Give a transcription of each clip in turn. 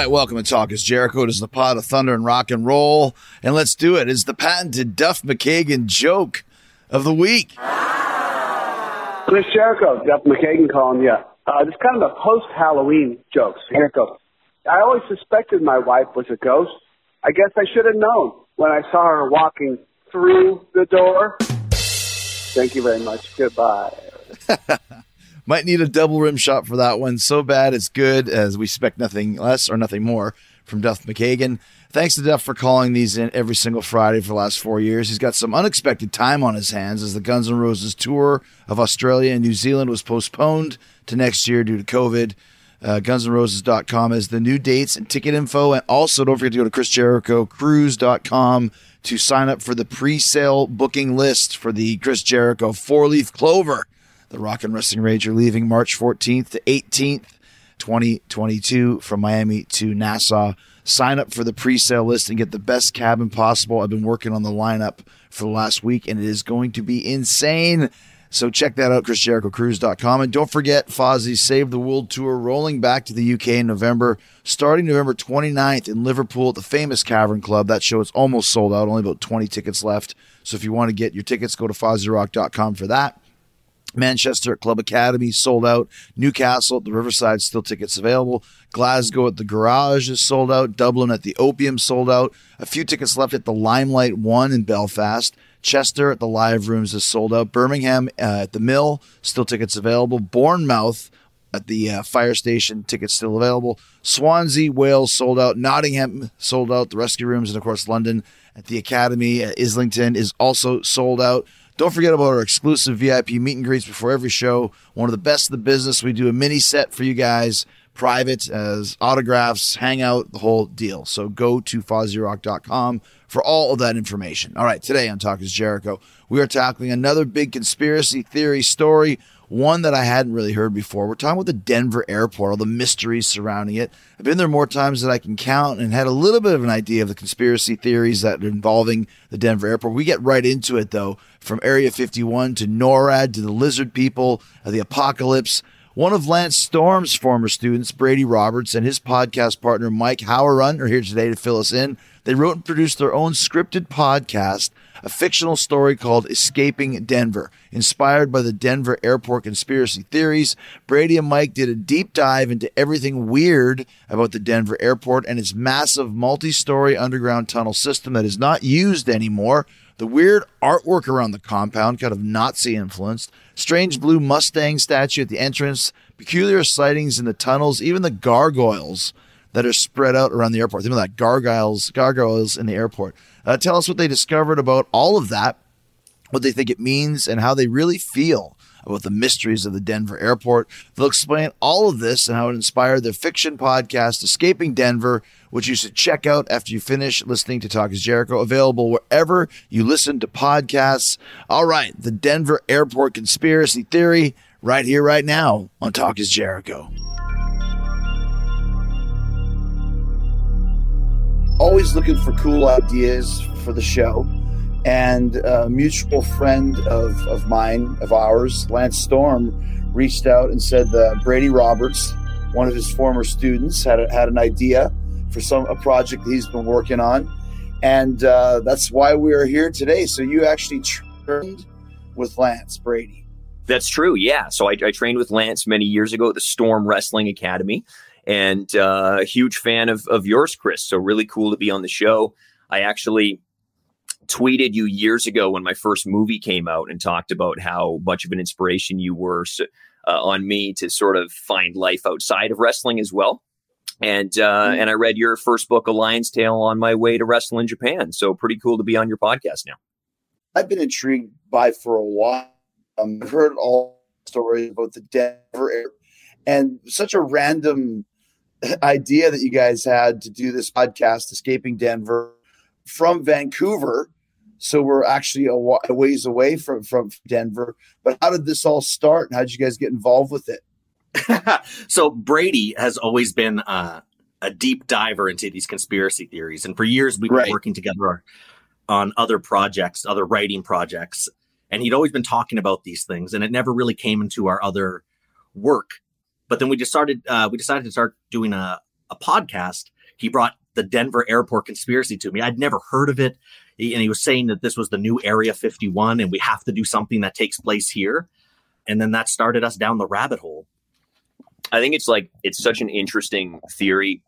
right, welcome to Talk is Jericho. It is the pod of thunder and rock and roll. And let's do it. It's the patented Duff McKagan joke of the week. Chris Jericho, Duff McKagan calling you. Uh, this kind of a post-Halloween joke. So here it goes. I always suspected my wife was a ghost. I guess I should have known when I saw her walking through the door. Thank you very much. Goodbye. Might need a double rim shot for that one. So bad it's good, as we expect nothing less or nothing more from Duff McKagan. Thanks to Duff for calling these in every single Friday for the last four years. He's got some unexpected time on his hands as the Guns N' Roses tour of Australia and New Zealand was postponed to next year due to COVID. Uh, GunsN'Roses.com is the new dates and ticket info. And also, don't forget to go to ChrisJerichoCruise.com to sign up for the pre sale booking list for the Chris Jericho four leaf clover. The Rock and Wrestling Rager leaving March 14th to 18th, 2022 from Miami to Nassau. Sign up for the pre sale list and get the best cabin possible. I've been working on the lineup for the last week and it is going to be insane. So check that out, ChrisJerichoCruise.com. And don't forget Fozzy's Save the World Tour rolling back to the UK in November, starting November 29th in Liverpool at the famous Cavern Club. That show is almost sold out, only about 20 tickets left. So if you want to get your tickets, go to FozzyRock.com for that. Manchester at Club Academy sold out. Newcastle at the Riverside still tickets available. Glasgow at the Garage is sold out. Dublin at the Opium sold out. A few tickets left at the Limelight One in Belfast. Chester at the Live Rooms is sold out. Birmingham uh, at the Mill still tickets available. Bournemouth at the uh, fire station tickets still available. Swansea, Wales sold out. Nottingham sold out. The Rescue Rooms and of course London at the Academy at Islington is also sold out. Don't forget about our exclusive VIP meet and greets before every show. One of the best in the business. We do a mini set for you guys, private as autographs, hangout, the whole deal. So go to FozzyRock.com for all of that information. All right, today on Talk is Jericho, we are tackling another big conspiracy theory story, one that I hadn't really heard before. We're talking about the Denver airport, all the mysteries surrounding it. I've been there more times than I can count and had a little bit of an idea of the conspiracy theories that are involving the Denver airport. We get right into it, though, from Area 51 to NORAD to the lizard people, of the apocalypse. One of Lance Storm's former students, Brady Roberts, and his podcast partner, Mike Hauerund, are here today to fill us in. They wrote and produced their own scripted podcast, a fictional story called Escaping Denver. Inspired by the Denver airport conspiracy theories, Brady and Mike did a deep dive into everything weird about the Denver airport and its massive multi story underground tunnel system that is not used anymore. The weird artwork around the compound, kind of Nazi influenced, strange blue Mustang statue at the entrance, peculiar sightings in the tunnels, even the gargoyles that are spread out around the airport. Think of that gargoyles, gargoyles in the airport. Uh, tell us what they discovered about all of that, what they think it means, and how they really feel about the mysteries of the Denver airport. They'll explain all of this and how it inspired their fiction podcast, Escaping Denver, which you should check out after you finish listening to Talk is Jericho, available wherever you listen to podcasts. All right, the Denver airport conspiracy theory, right here, right now on Talk is Jericho. Always looking for cool ideas for the show and a mutual friend of, of mine, of ours, Lance Storm, reached out and said that Brady Roberts, one of his former students, had had an idea for some a project he's been working on, and uh, that's why we are here today. So you actually trained with Lance Brady. That's true. Yeah. So I, I trained with Lance many years ago at the Storm Wrestling Academy, and uh, a huge fan of of yours, Chris. So really cool to be on the show. I actually tweeted you years ago when my first movie came out and talked about how much of an inspiration you were uh, on me to sort of find life outside of wrestling as well. And uh, mm-hmm. and I read your first book, A Lion's Tale, on my way to wrestle in Japan. So pretty cool to be on your podcast now. I've been intrigued by for a while. Um, I've heard all stories about the Denver air and such a random idea that you guys had to do this podcast, Escaping Denver, from Vancouver so we're actually a, a ways away from from Denver. But how did this all start, and how did you guys get involved with it? so Brady has always been uh, a deep diver into these conspiracy theories, and for years we've right. been working together on other projects, other writing projects, and he'd always been talking about these things, and it never really came into our other work. But then we just started. Uh, we decided to start doing a a podcast, he brought the Denver airport conspiracy to me. I'd never heard of it. And he was saying that this was the new Area 51 and we have to do something that takes place here. And then that started us down the rabbit hole. I think it's like, it's such an interesting theory.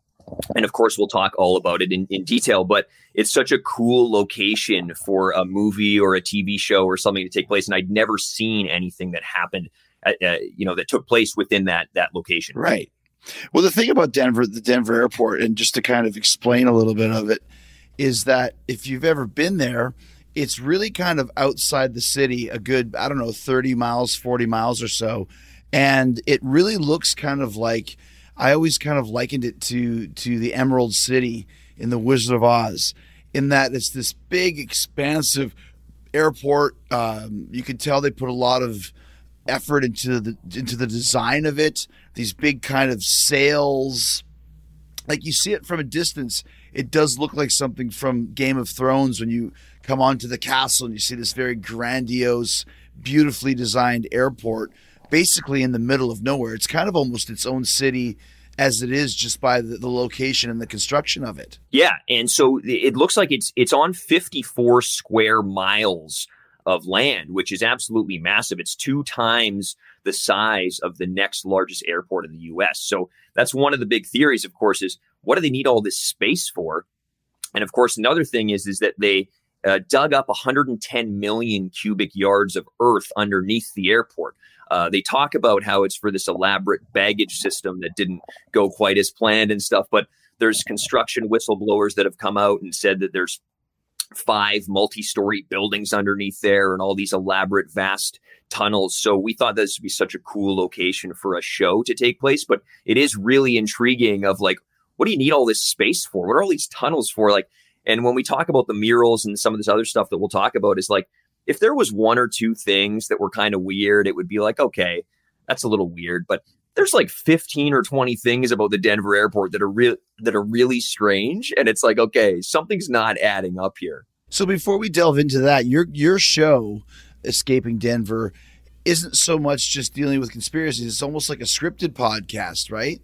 And of course, we'll talk all about it in, in detail, but it's such a cool location for a movie or a TV show or something to take place. And I'd never seen anything that happened, uh, you know, that took place within that, that location. Right. Well, the thing about Denver, the Denver airport, and just to kind of explain a little bit of it, is that if you've ever been there, it's really kind of outside the city, a good, I don't know, 30 miles, 40 miles or so. And it really looks kind of like, I always kind of likened it to to the Emerald City in the Wizard of Oz, in that it's this big, expansive airport. Um, you can tell they put a lot of effort into the into the design of it. These big kind of sails, like you see it from a distance, it does look like something from Game of Thrones when you come onto the castle and you see this very grandiose, beautifully designed airport, basically in the middle of nowhere. It's kind of almost its own city as it is just by the, the, location and the construction of it. Yeah, and so it looks like it's it's on 54 square miles of land, which is absolutely massive. It's two times the size of the next largest airport in the US. So that's one of the big theories, of course, is what do they need all this space for? And of course, another thing is, is that they uh, dug up 110 million cubic yards of earth underneath the airport. Uh, they talk about how it's for this elaborate baggage system that didn't go quite as planned and stuff, but there's construction whistleblowers that have come out and said that there's five multi-story buildings underneath there and all these elaborate vast tunnels. So we thought this would be such a cool location for a show to take place but it is really intriguing of like what do you need all this space for? What are all these tunnels for? Like and when we talk about the murals and some of this other stuff that we'll talk about is like if there was one or two things that were kind of weird it would be like okay that's a little weird but there's like 15 or 20 things about the Denver airport that are real that are really strange and it's like okay something's not adding up here. So before we delve into that your your show escaping Denver isn't so much just dealing with conspiracies it's almost like a scripted podcast right?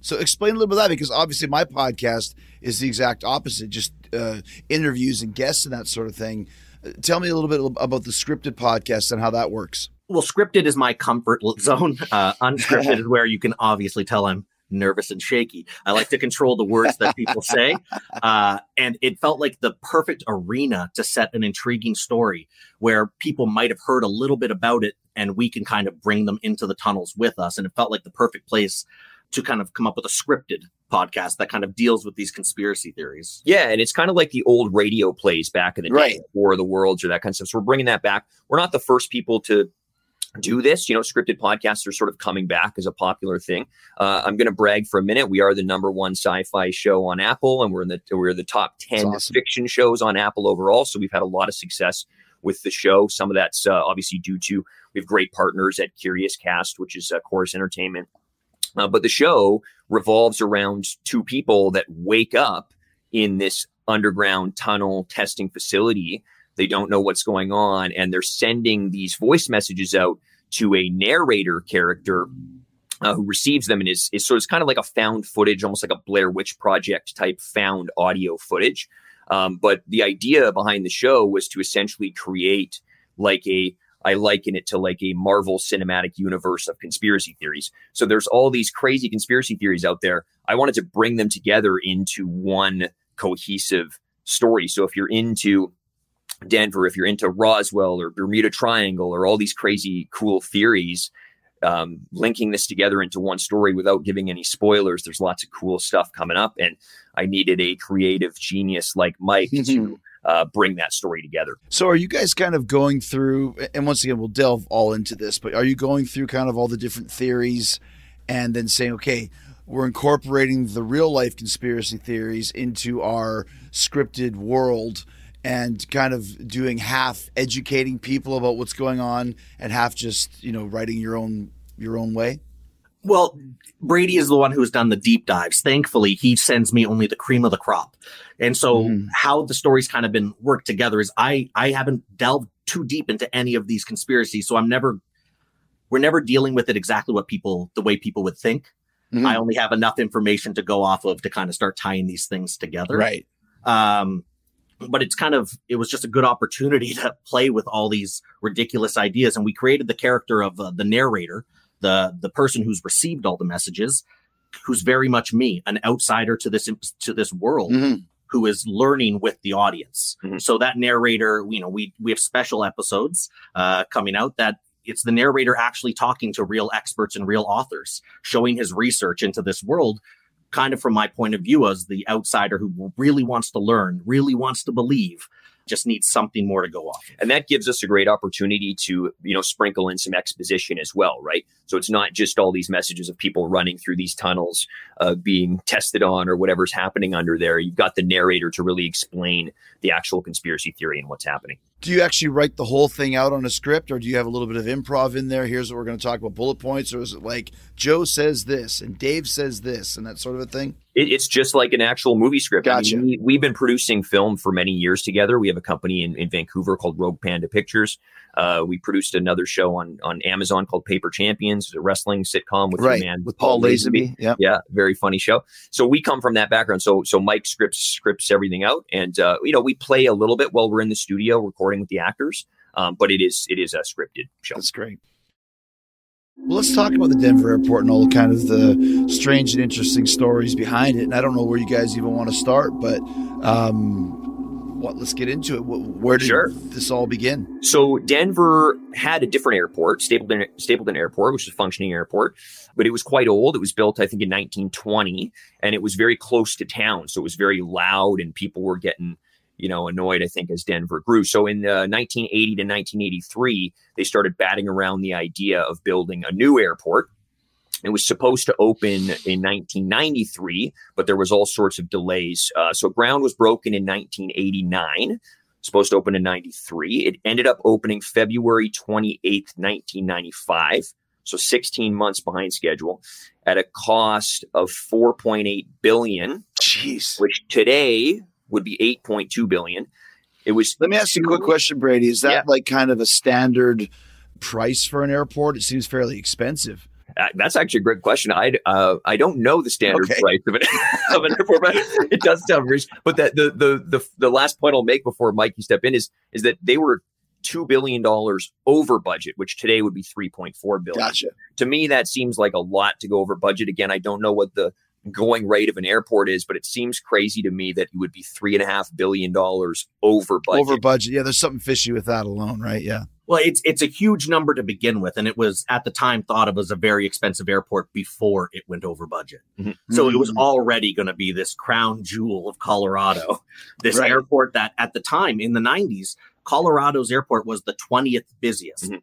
So explain a little bit of that because obviously my podcast is the exact opposite just uh, interviews and guests and that sort of thing. Uh, tell me a little bit about the scripted podcast and how that works well, scripted is my comfort zone. Uh, unscripted is where you can obviously tell I'm nervous and shaky. I like to control the words that people say. Uh, and it felt like the perfect arena to set an intriguing story where people might have heard a little bit about it and we can kind of bring them into the tunnels with us. And it felt like the perfect place to kind of come up with a scripted podcast that kind of deals with these conspiracy theories. Yeah, and it's kind of like the old radio plays back in the right. day, War of the Worlds or that kind of stuff. So we're bringing that back. We're not the first people to do this. You know, scripted podcasts are sort of coming back as a popular thing. Uh, I'm going to brag for a minute. We are the number one sci-fi show on Apple, and we're in the we're the top ten awesome. fiction shows on Apple overall. So we've had a lot of success with the show. Some of that's uh, obviously due to we have great partners at Curious Cast, which is uh, Corus Entertainment. Uh, but the show revolves around two people that wake up in this underground tunnel testing facility they don't know what's going on, and they're sending these voice messages out to a narrator character uh, who receives them and is, is so it's kind of like a found footage, almost like a Blair Witch Project type found audio footage. Um, but the idea behind the show was to essentially create like a I liken it to like a Marvel cinematic universe of conspiracy theories. So there's all these crazy conspiracy theories out there. I wanted to bring them together into one cohesive story. So if you're into Denver, if you're into Roswell or Bermuda Triangle or all these crazy cool theories, um, linking this together into one story without giving any spoilers, there's lots of cool stuff coming up. And I needed a creative genius like Mike to uh, bring that story together. So, are you guys kind of going through, and once again, we'll delve all into this, but are you going through kind of all the different theories and then saying, okay, we're incorporating the real life conspiracy theories into our scripted world? And kind of doing half educating people about what's going on and half just you know writing your own your own way well brady is the one who's done the deep dives thankfully he sends me only the cream of the crop and so mm. how the story's kind of been worked together is i i haven't delved too deep into any of these conspiracies so i'm never we're never dealing with it exactly what people the way people would think Mm-hmm. I only have enough information to go off of to kind of start tying these things together. Right. Um, but it's kind of it was just a good opportunity to play with all these ridiculous ideas and we created the character of uh, the narrator the the person who's received all the messages who's very much me an outsider to this to this world mm-hmm. who is learning with the audience mm-hmm. so that narrator you know we we have special episodes uh, coming out that it's the narrator actually talking to real experts and real authors showing his research into this world kind of from my point of view as the outsider who really wants to learn, really wants to believe, just needs something more to go off. And that gives us a great opportunity to, you know, sprinkle in some exposition as well, right? So it's not just all these messages of people running through these tunnels, uh, being tested on or whatever's happening under there. You've got the narrator to really explain the actual conspiracy theory and what's happening do you actually write the whole thing out on a script or do you have a little bit of improv in there here's what we're going to talk about bullet points or is it like joe says this and dave says this and that sort of a thing it, it's just like an actual movie script gotcha. I mean, we, have been producing film for many years together we have a company in, in vancouver called rogue panda pictures uh, we produced another show on on Amazon called Paper Champions, a wrestling sitcom with right. man with Paul, Paul Lazenby. Yeah, yeah, very funny show. So we come from that background. So so Mike scripts scripts everything out, and uh, you know we play a little bit while we're in the studio recording with the actors, um, but it is it is a scripted show. That's great. Well, let's talk about the Denver airport and all kind of the strange and interesting stories behind it. And I don't know where you guys even want to start, but um, what, let's get into it. Where did sure. this all begin? So Denver had a different airport, Stapleton, Stapleton Airport, which is a functioning airport, but it was quite old. It was built, I think, in 1920, and it was very close to town, so it was very loud, and people were getting you know, annoyed, I think, as Denver grew. So in uh, 1980 to 1983, they started batting around the idea of building a new airport it was supposed to open in 1993, but there was all sorts of delays. Uh, so ground was broken in 1989 supposed to open in 93. It ended up opening February 28th, 1995. So 16 months behind schedule at a cost of 4.8 billion. Jeez. Which today would be 8.2 billion. It was Let me ask you a quick question, Brady. Is that yeah. like kind of a standard price for an airport? It seems fairly expensive. Uh, that's actually a great question. I uh, I don't know the standard okay. price of an, of an airport, but it does sound rich. But that the, the the the last point I'll make before Mike you step in is is that they were two billion dollars over budget, which today would be three point four billion. Gotcha. To me, that seems like a lot to go over budget. Again, I don't know what the going rate of an airport is, but it seems crazy to me that you would be three and a half billion dollars over budget. Over budget, yeah. There's something fishy with that alone, right? Yeah. Well, it's it's a huge number to begin with, and it was at the time thought of as a very expensive airport before it went over budget. Mm-hmm. So it was mm-hmm. already going to be this crown jewel of Colorado, this right. airport that at the time in the '90s, Colorado's airport was the 20th busiest. Mm-hmm.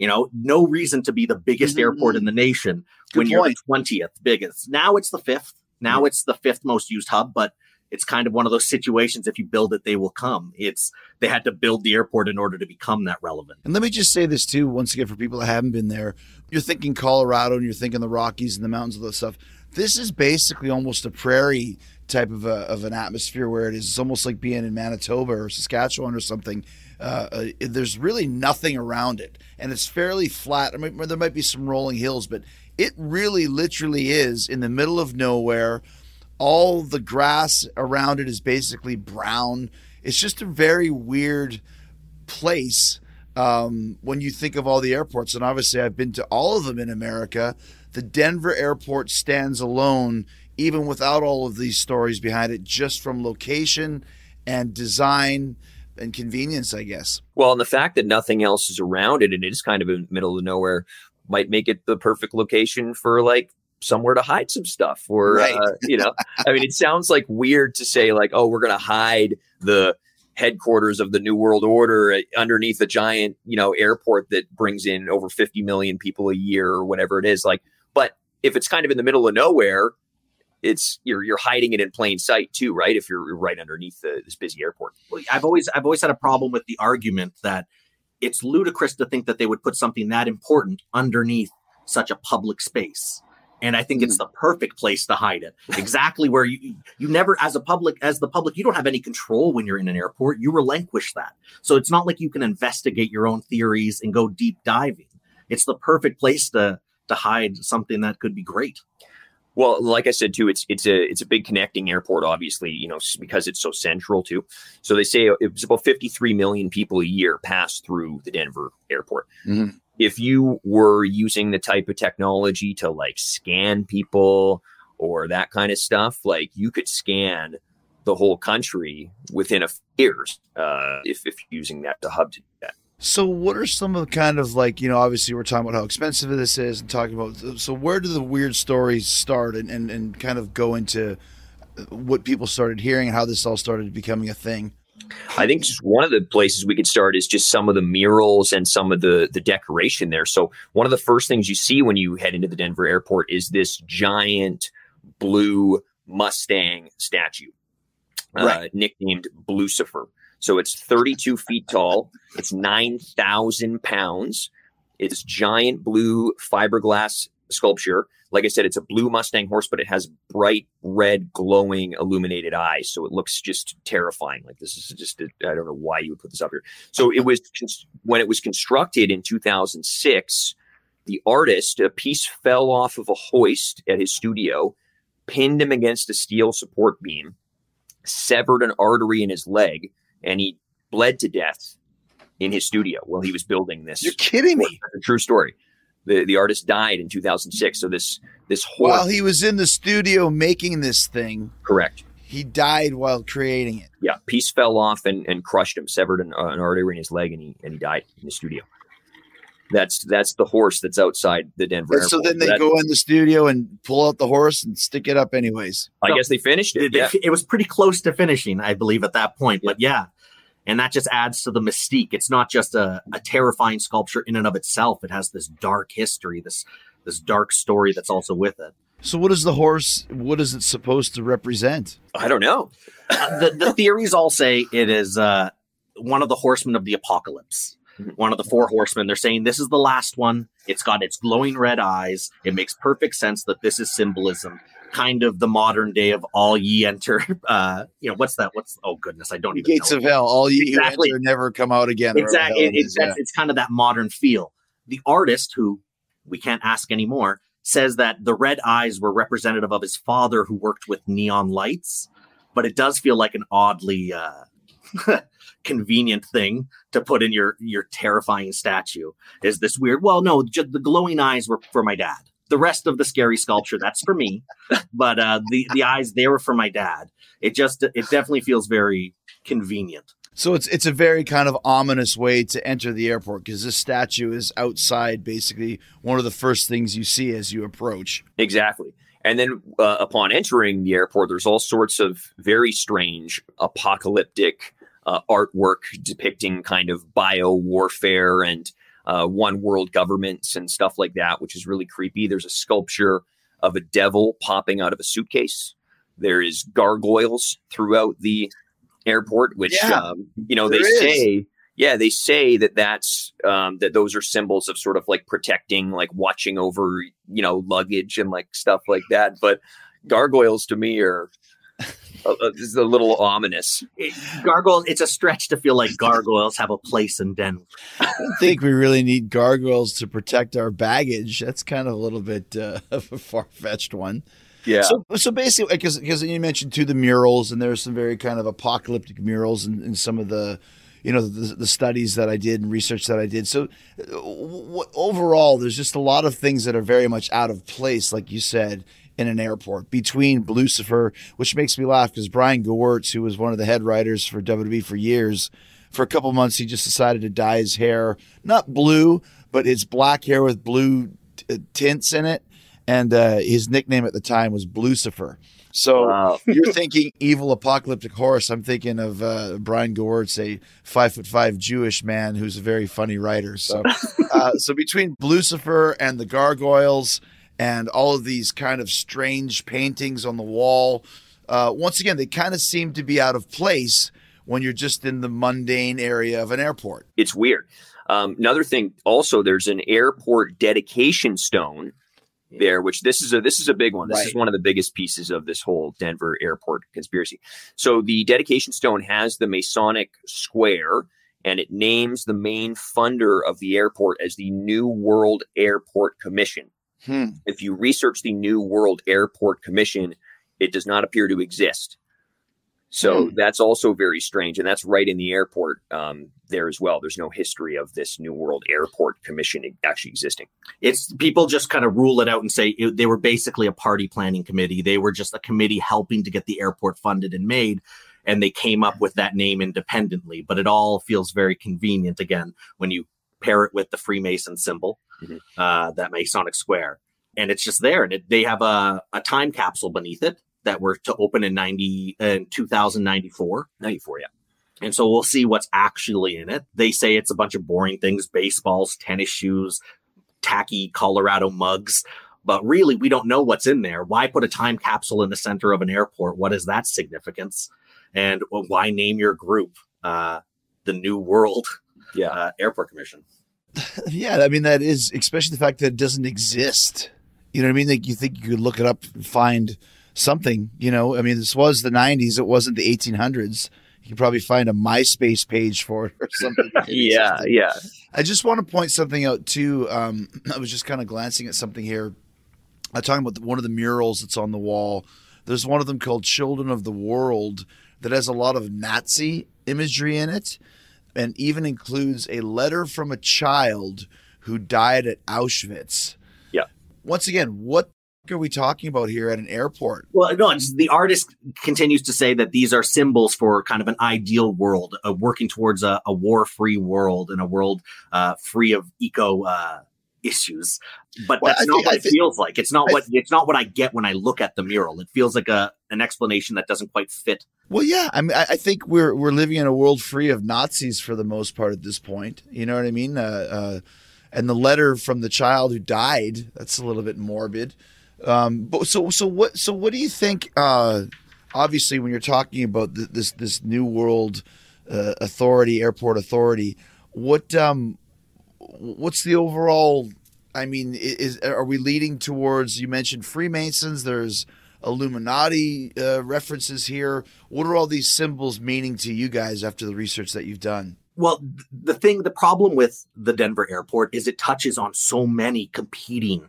You know, no reason to be the biggest mm-hmm. airport in the nation Good when point. you're the 20th biggest. Now it's the fifth. Now mm-hmm. it's the fifth most used hub, but it's kind of one of those situations if you build it they will come it's they had to build the airport in order to become that relevant and let me just say this too once again for people that haven't been there you're thinking colorado and you're thinking the rockies and the mountains and the stuff this is basically almost a prairie type of, a, of an atmosphere where it is it's almost like being in manitoba or saskatchewan or something uh, uh, there's really nothing around it and it's fairly flat I mean, there might be some rolling hills but it really literally is in the middle of nowhere all the grass around it is basically brown. It's just a very weird place um, when you think of all the airports. And obviously, I've been to all of them in America. The Denver airport stands alone, even without all of these stories behind it, just from location and design and convenience, I guess. Well, and the fact that nothing else is around it and it is kind of in the middle of nowhere might make it the perfect location for like somewhere to hide some stuff or right. uh, you know i mean it sounds like weird to say like oh we're going to hide the headquarters of the new world order underneath a giant you know airport that brings in over 50 million people a year or whatever it is like but if it's kind of in the middle of nowhere it's you're you're hiding it in plain sight too right if you're right underneath the, this busy airport well, i've always i've always had a problem with the argument that it's ludicrous to think that they would put something that important underneath such a public space and I think it's mm. the perfect place to hide it. Exactly where you you never as a public as the public you don't have any control when you're in an airport. You relinquish that. So it's not like you can investigate your own theories and go deep diving. It's the perfect place to to hide something that could be great. Well, like I said too, it's it's a it's a big connecting airport. Obviously, you know because it's so central too. So they say it was about 53 million people a year pass through the Denver airport. Mm-hmm. If you were using the type of technology to like scan people or that kind of stuff, like you could scan the whole country within a few years uh, if if using that to hub to do that. So, what are some of the kind of like, you know, obviously we're talking about how expensive this is and talking about, so where do the weird stories start and, and, and kind of go into what people started hearing and how this all started becoming a thing? I think just one of the places we could start is just some of the murals and some of the the decoration there. So one of the first things you see when you head into the Denver airport is this giant blue Mustang statue, uh, right. uh, nicknamed Blucifer. So it's 32 feet tall. It's 9,000 pounds. It's giant blue fiberglass sculpture. Like I said, it's a blue Mustang horse, but it has bright red, glowing, illuminated eyes. So it looks just terrifying. Like this is just, I don't know why you would put this up here. So it was, when it was constructed in 2006, the artist, a piece fell off of a hoist at his studio, pinned him against a steel support beam, severed an artery in his leg, and he bled to death in his studio while he was building this. You're kidding me. That's a true story. The the artist died in 2006. So this this horse, while he was in the studio making this thing. Correct. He died while creating it. Yeah, piece fell off and, and crushed him, severed an, uh, an artery in his leg, and he and he died in the studio. That's that's the horse that's outside the Denver. And so then they go in the studio and pull out the horse and stick it up anyways. I so guess they finished it. It, yeah. it was pretty close to finishing, I believe, at that point. Yeah. But yeah, and that just adds to the mystique. It's not just a, a terrifying sculpture in and of itself. It has this dark history, this this dark story that's also with it. So, what is the horse? What is it supposed to represent? I don't know. uh, the, the theories all say it is uh, one of the horsemen of the apocalypse one of the four horsemen. They're saying this is the last one. It's got its glowing red eyes. It makes perfect sense that this is symbolism, kind of the modern day of all ye enter. Uh, you know, what's that? What's oh goodness, I don't even. Gates know. of hell, all ye exactly. enter never come out again. Exactly, it, it's, yeah. it's kind of that modern feel. The artist, who we can't ask anymore, says that the red eyes were representative of his father, who worked with neon lights. But it does feel like an oddly. Uh, convenient thing to put in your your terrifying statue is this weird well no just the glowing eyes were for my dad. The rest of the scary sculpture that's for me. But uh the the eyes they were for my dad. It just it definitely feels very convenient. So it's it's a very kind of ominous way to enter the airport because this statue is outside basically one of the first things you see as you approach. Exactly. And then uh, upon entering the airport, there's all sorts of very strange, apocalyptic uh, artwork depicting kind of bio warfare and uh, one world governments and stuff like that, which is really creepy. There's a sculpture of a devil popping out of a suitcase. There is gargoyles throughout the airport, which yeah, um, you know they is. say. Yeah, they say that that's um, that those are symbols of sort of like protecting, like watching over, you know, luggage and like stuff like that. But gargoyles to me are Uh, uh, is a little ominous. It, gargoyles. It's a stretch to feel like gargoyles have a place in Denver. I think we really need gargoyles to protect our baggage. That's kind of a little bit uh, of a far fetched one. Yeah. So, so basically, because because you mentioned too the murals, and there's some very kind of apocalyptic murals in, in some of the, you know, the, the, studies that I did and research that I did. So, uh, w- overall, there's just a lot of things that are very much out of place, like you said, in an airport between Blucifer, which makes me laugh because Brian Gewirtz, who was one of the head writers for WWE for years, for a couple months he just decided to dye his hair not blue, but his black hair with blue t- uh, tints in it, and uh, his nickname at the time was Blucifer. So wow. you're thinking evil apocalyptic horse. I'm thinking of uh, Brian Gewirtz, a five foot five Jewish man who's a very funny writer. So, uh, so between Blucifer and the gargoyles and all of these kind of strange paintings on the wall. Uh, once again, they kind of seem to be out of place when you're just in the mundane area of an airport. It's weird. Um, another thing, also, there's an airport dedication stone there, which this is a this is a big one. This right. is one of the biggest pieces of this whole Denver airport conspiracy. So the dedication stone has the Masonic square, and it names the main funder of the airport as the New World Airport Commission. Hmm. If you research the New World Airport Commission, it does not appear to exist. So Hmm. that's also very strange, and that's right in the airport um, there as well. There's no history of this New World Airport Commission actually existing. It's people just kind of rule it out and say it, they were basically a party planning committee. They were just a committee helping to get the airport funded and made. And they came up with that name independently, but it all feels very convenient again when you pair it with the Freemason symbol, Mhm. uh, that Masonic square. And it's just there. And it, they have a, a time capsule beneath it that were to open in 90, in 2094. 94, yeah. And so we'll see what's actually in it. They say it's a bunch of boring things baseballs, tennis shoes, tacky Colorado mugs. But really, we don't know what's in there. Why put a time capsule in the center of an airport? What is that significance? And why name your group uh, the New World Yeah. uh, Airport Commission? Yeah, I mean that is especially the fact that it doesn't exist. You know what I mean? Like you think you could look it up and find something. You know, I mean this was the '90s. It wasn't the 1800s. You could probably find a MySpace page for it or something. Yeah, yeah. I just want to point something out too. Um, I was just kind of glancing at something here. I'm talking about one of the murals that's on the wall. There's one of them called "Children of the World" that has a lot of Nazi imagery in it, and even includes a letter from a child who died at Auschwitz. Yeah. Once again, what are we talking about here at an airport? Well, no, the artist continues to say that these are symbols for kind of an ideal world, uh, working towards a, a war-free world and a world uh, free of eco uh, issues. But Well, that's I not think- what I it think- feels like. It's not I what it's not what I get when I look at the mural. It feels like a an explanation that doesn't quite fit. Well, yeah, I mean, I I think we're we're living in a world free of Nazis for the most part at this point. You know what I mean? Uh, uh, and the letter from the child who died—that's a little bit morbid. Um, but so so what so what do you think? Uh, obviously, when you're talking about th- this this new world uh, authority, airport authority, what um, what's the overall? I mean, is are we leading towards? You mentioned Freemasons. There's Illuminati uh, references here. What are all these symbols meaning to you guys after the research that you've done? Well, the thing, the problem with the Denver airport is it touches on so many competing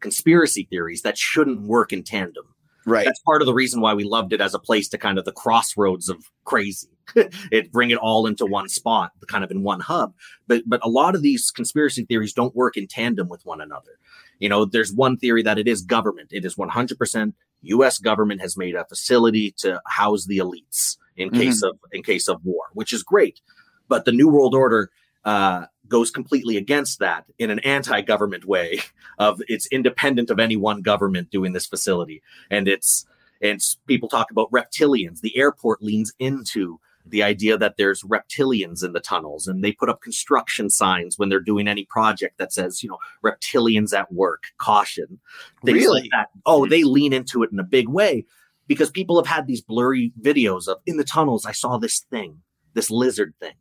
conspiracy theories that shouldn't work in tandem. Right. That's part of the reason why we loved it as a place to kind of the crossroads of crazy. it bring it all into one spot, kind of in one hub. But but a lot of these conspiracy theories don't work in tandem with one another. You know, there's one theory that it is government. It is 100% U.S. government has made a facility to house the elites in case of in case of war, which is great. But the New World Order uh, goes completely against that in an anti-government way of it's independent of any one government doing this facility and it's and people talk about reptilians the airport leans into the idea that there's reptilians in the tunnels and they put up construction signs when they're doing any project that says you know reptilians at work caution things Really? like that oh they lean into it in a big way because people have had these blurry videos of in the tunnels i saw this thing this lizard thing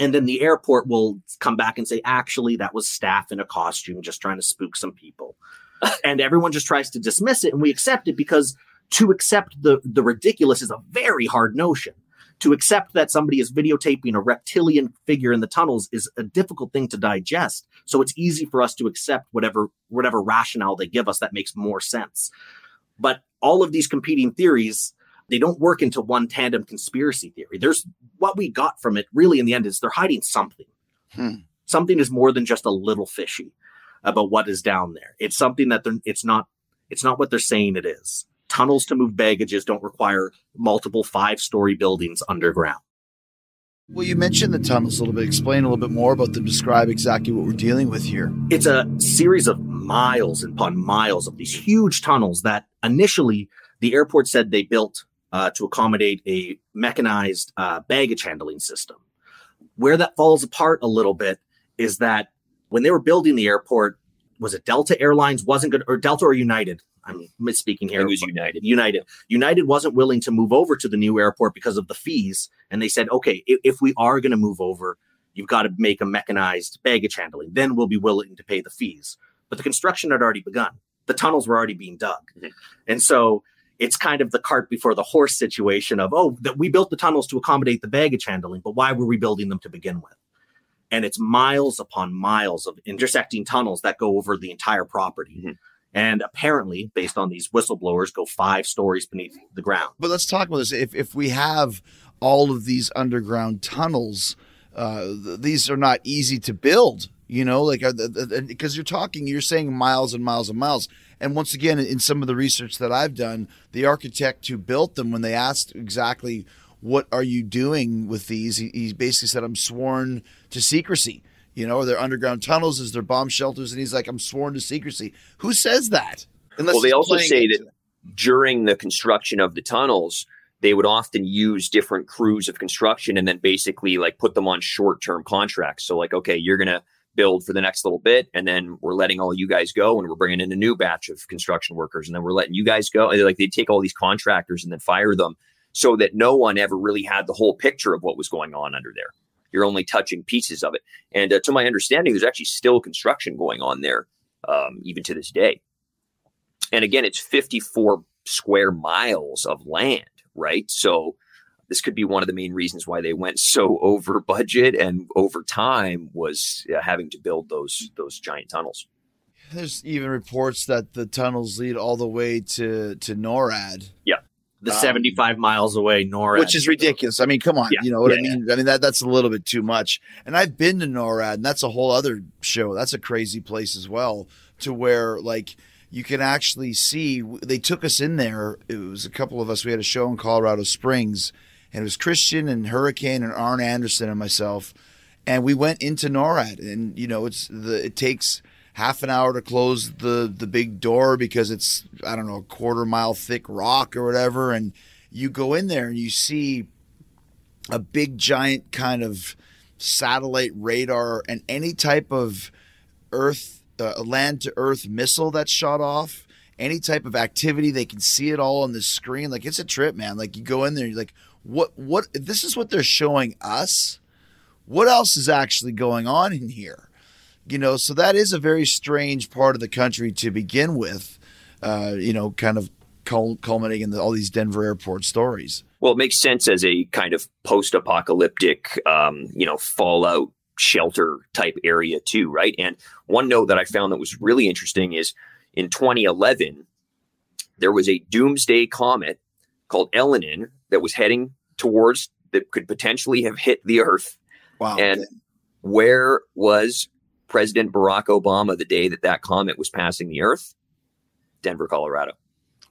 and then the airport will come back and say, actually, that was staff in a costume just trying to spook some people. and everyone just tries to dismiss it and we accept it because to accept the, the ridiculous is a very hard notion. To accept that somebody is videotaping a reptilian figure in the tunnels is a difficult thing to digest. So it's easy for us to accept whatever whatever rationale they give us that makes more sense. But all of these competing theories they don't work into one tandem conspiracy theory. There's what we got from it really in the end is they're hiding something. Hmm. Something is more than just a little fishy about what is down there. It's something that they're it's not it's not what they're saying it is. Tunnels to move baggages don't require multiple five story buildings underground. Well, you mentioned the tunnels a little bit. Explain a little bit more about them. Describe exactly what we're dealing with here. It's a series of miles upon miles of these huge tunnels that initially the airport said they built uh, to accommodate a mechanized uh, baggage handling system. Where that falls apart a little bit is that when they were building the airport, was it Delta Airlines wasn't good, or Delta or United? I'm misspeaking here. It was United. United. United wasn't willing to move over to the new airport because of the fees. And they said, okay, if, if we are going to move over, you've got to make a mechanized baggage handling. Then we'll be willing to pay the fees. But the construction had already begun. The tunnels were already being dug. Mhm. And so it's kind of the cart before the horse situation of, oh, that we built the tunnels to accommodate the baggage handling, but why were we building them to begin with? And it's miles upon miles of intersecting tunnels that go over the entire property. Mm-hmm. And apparently, based on these whistleblowers, go five stories beneath the ground. But let's talk about this. If if we have all of these underground tunnels, uh, th- these are not easy to build. You know, like because you're talking, you're saying miles and miles and miles. And once again, in some of the research that I've done, the architect who built them, when they asked exactly what are you doing with these, he, he basically said, "I'm sworn to secrecy." You know, are there underground tunnels? Is there bomb shelters? And he's like, I'm sworn to secrecy. Who says that? Unless well, they also say that during the construction of the tunnels, they would often use different crews of construction and then basically like put them on short term contracts. So, like, okay, you're going to build for the next little bit, and then we're letting all you guys go, and we're bringing in a new batch of construction workers, and then we're letting you guys go. And like they take all these contractors and then fire them so that no one ever really had the whole picture of what was going on under there you're only touching pieces of it. And uh, to my understanding, there's actually still construction going on there, um, even to this day. And again, it's 54 square miles of land, right? So this could be one of the main reasons why they went so over budget and over time was uh, having to build those those giant tunnels. There's even reports that the tunnels lead all the way to to NORAD. Yeah the um, 75 miles away NORAD. Which is ridiculous. I mean, come on. Yeah, you know what yeah, I mean? Yeah. I mean, that that's a little bit too much. And I've been to NORAD, and that's a whole other show. That's a crazy place as well, to where, like, you can actually see they took us in there. It was a couple of us. We had a show in Colorado Springs, and it was Christian and Hurricane and Arn Anderson and myself. And we went into NORAD, and, you know, it's the, it takes half an hour to close the the big door because it's I don't know a quarter mile thick rock or whatever, and you go in there and you see a big giant kind of satellite radar and any type of earth uh, land to earth missile that's shot off any type of activity they can see it all on the screen. Like it's a trip man. Like you go in there you're like what what this is what they're showing us. What else is actually going on in here you know, so that is a very strange part of the country to begin with. Uh, you know, kind of culminating in the, all these Denver airport stories. Well, it makes sense as a kind of post-apocalyptic, um, you know, fallout shelter type area too, right? And one note that I found that was really interesting is in 2011 there was a doomsday comet called Elenin that was heading towards that could potentially have hit the Earth. Wow! And where was President Barack Obama the day that that comet was passing the Earth? Denver, Colorado.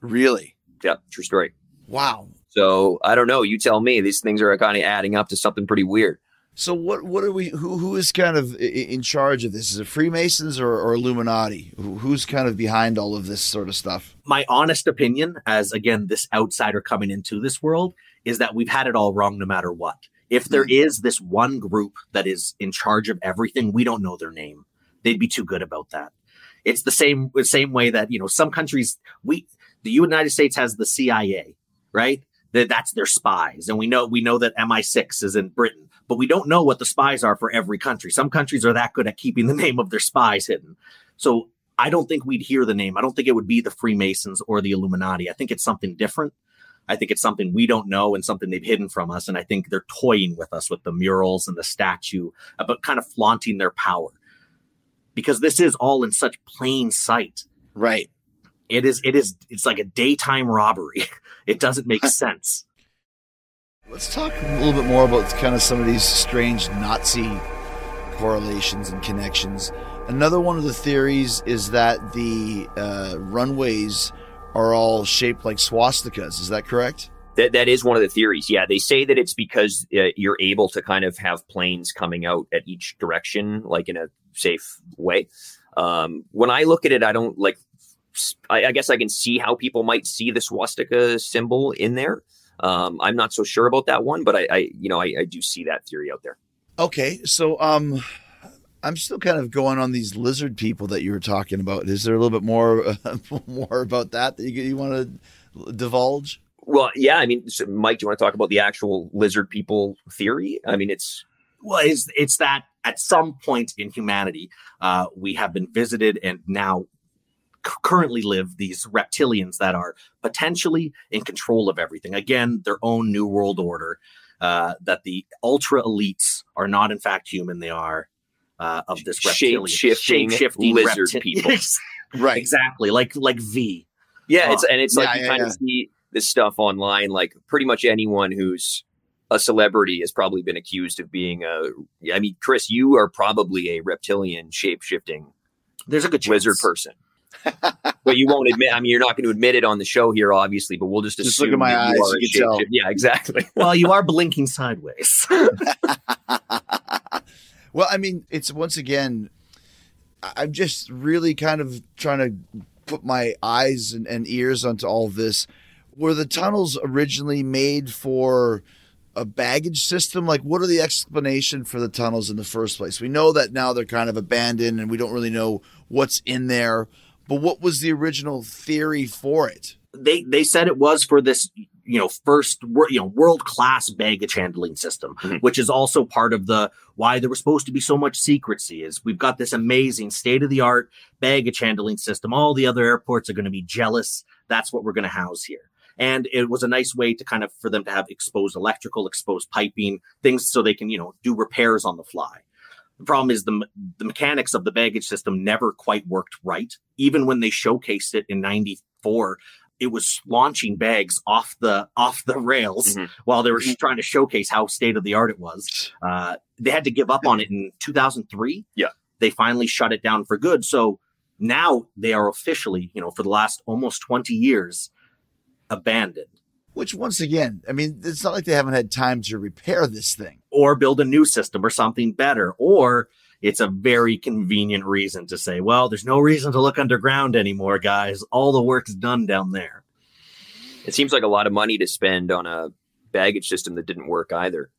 Really? Yeah, true story. Wow. So I don't know. You tell me. These things are kind of adding up to something pretty weird. So what? What are we? Who? Who is kind of in charge of this? Is it Freemasons or, or Illuminati? Who's kind of behind all of this sort of stuff? My honest opinion, as again this outsider coming into this world, is that we've had it all wrong no matter what. If there mm. this one group that is in charge of everything, we don't know their name. They'd be too good about that. It's the same the same way that you know some countries we the United States has the CIA, right? That that's their spies, and we know we know that MI6 is in Britain, but we don't know what the spies are for every country. Some countries are that good at keeping the name of their spies hidden. So I don't think we'd hear the name. I don't think it would be the Freemasons or the Illuminati. I think it's something different. I think it's something we don't know and something they've hidden from us. And I think they're toying with us with the murals and the statue, but kind of flaunting their power because this is all in such plain sight. Right. It is, it is, it's like a daytime robbery. It doesn't make sense. Let's talk a little bit more about kind of some of these strange Nazi correlations and connections. Another one of the theories is that the uh, runways are all shaped like swastikas. Is that correct? That, that is one of the theories. Yeah, they say that it's because uh, you're able to kind of have planes coming out at each direction, like in a safe way. Um, when I look at it, I don't like. I, I, guess I can see how people might see the swastika symbol in there. Um, I'm not so sure about that one, but I, I you know, I, I do see that theory out there. Okay, so um, I'm still kind of going on these lizard people that you were talking about. Is there a little bit more uh, more about that that you, you want to divulge? Well, yeah. I mean, so Mike, do you want to talk about the actual lizard people theory? I mean, it's well, it's it's that at some point in humanity, uh, we have been visited and now c- currently live these reptilians that are potentially in control of everything. Again, their own new world order uh, that the ultra elites are not in fact human. They are uh, of this shape shifting lizard repti- people. right. Exactly. Like like V. Yeah, it's and it's yeah, like you yeah, kind yeah. of see this stuff online. Like pretty much anyone who's a celebrity has probably been accused of being a. I mean, Chris, you are probably a reptilian shape shifting. There's a good chance. wizard person. but you won't admit. I mean, you're not going to admit it on the show here, obviously. But we'll just, just look at my eyes. You, you can tell. Yeah, exactly. well, you are blinking sideways. Well, I mean, it's once again. I'm just really kind of trying to put my eyes and, and ears onto all this. Were the tunnels originally made for a baggage system? Like, what are the explanation for the tunnels in the first place? We know that now they're kind of abandoned and we don't really know what's in there. But what was the original theory for it? They they said it was for this you know first you know world class baggage handling system mm-hmm. which is also part of the why there was supposed to be so much secrecy is we've got this amazing state of the art baggage handling system all the other airports are going to be jealous that's what we're going to house here and it was a nice way to kind of for them to have exposed electrical exposed piping things so they can you know do repairs on the fly the problem is the, the mechanics of the baggage system never quite worked right. Even when they showcased it in 94, it was launching bags off the off the rails mm-hmm. while they were trying to showcase how state of the art it was. Uh, they had to give up on it in 2003. Yeah, they finally shut it down for good. So now they are officially, you know, for the last almost 20 years, abandoned. Which, once again, I mean, it's not like they haven't had time to repair this thing or build a new system or something better, or it's a very convenient reason to say, well, there's no reason to look underground anymore, guys. All the work's done down there. It seems like a lot of money to spend on a baggage system that didn't work either.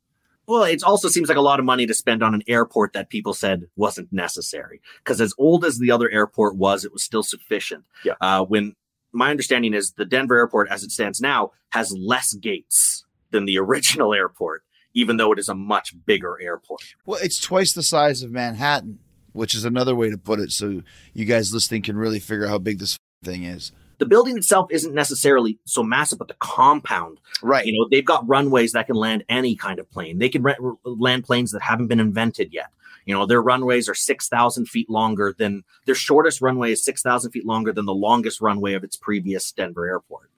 Well, it also seems like a lot of money to spend on an airport that people said wasn't necessary. Because as old as the other airport was, it was still sufficient. Yeah. Uh, when my understanding is the Denver airport, as it stands now, has less gates than the original airport even though it is a much bigger airport. Well, it's twice the size of Manhattan, which is another way to put it. So you guys listening can really figure out how big this thing is. The building itself isn't necessarily so massive, but the compound, right? You know, they've got runways that can land any kind of plane. They can re- land planes that haven't been invented yet. You know, their runways are 6,000 feet longer than their shortest runway is 6,000 feet longer than the longest runway of its previous Denver airport.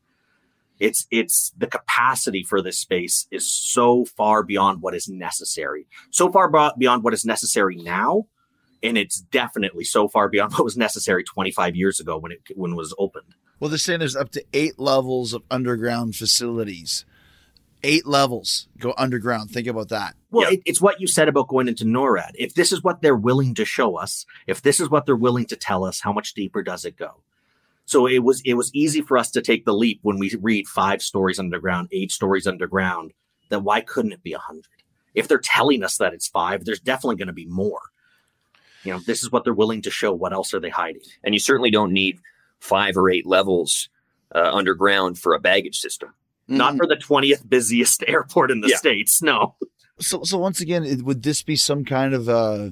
It's it's the capacity for this space is so far beyond what is necessary. So far beyond what is necessary now, and it's definitely so far beyond what was necessary 25 years ago when it when it was opened. Well, they're saying there's up to eight levels of underground facilities. Eight levels go underground. Think about that. Well, it, it's what you said about going into NORAD. If this is what they're willing to show us, if this is what they're willing to tell us, how much deeper does it go? So it was it was easy for us to take the leap when we read five stories underground, eight stories underground. That why couldn't it be a hundred? If they're telling us that it's five, there's definitely going to be more. You know, this is what they're willing to show. What else are they hiding? And you certainly don't need five or eight levels uh, underground for a baggage system. Mm-hmm. Not for the twentieth busiest airport in the yeah. states. No. So, so once again, would this be some kind of uh,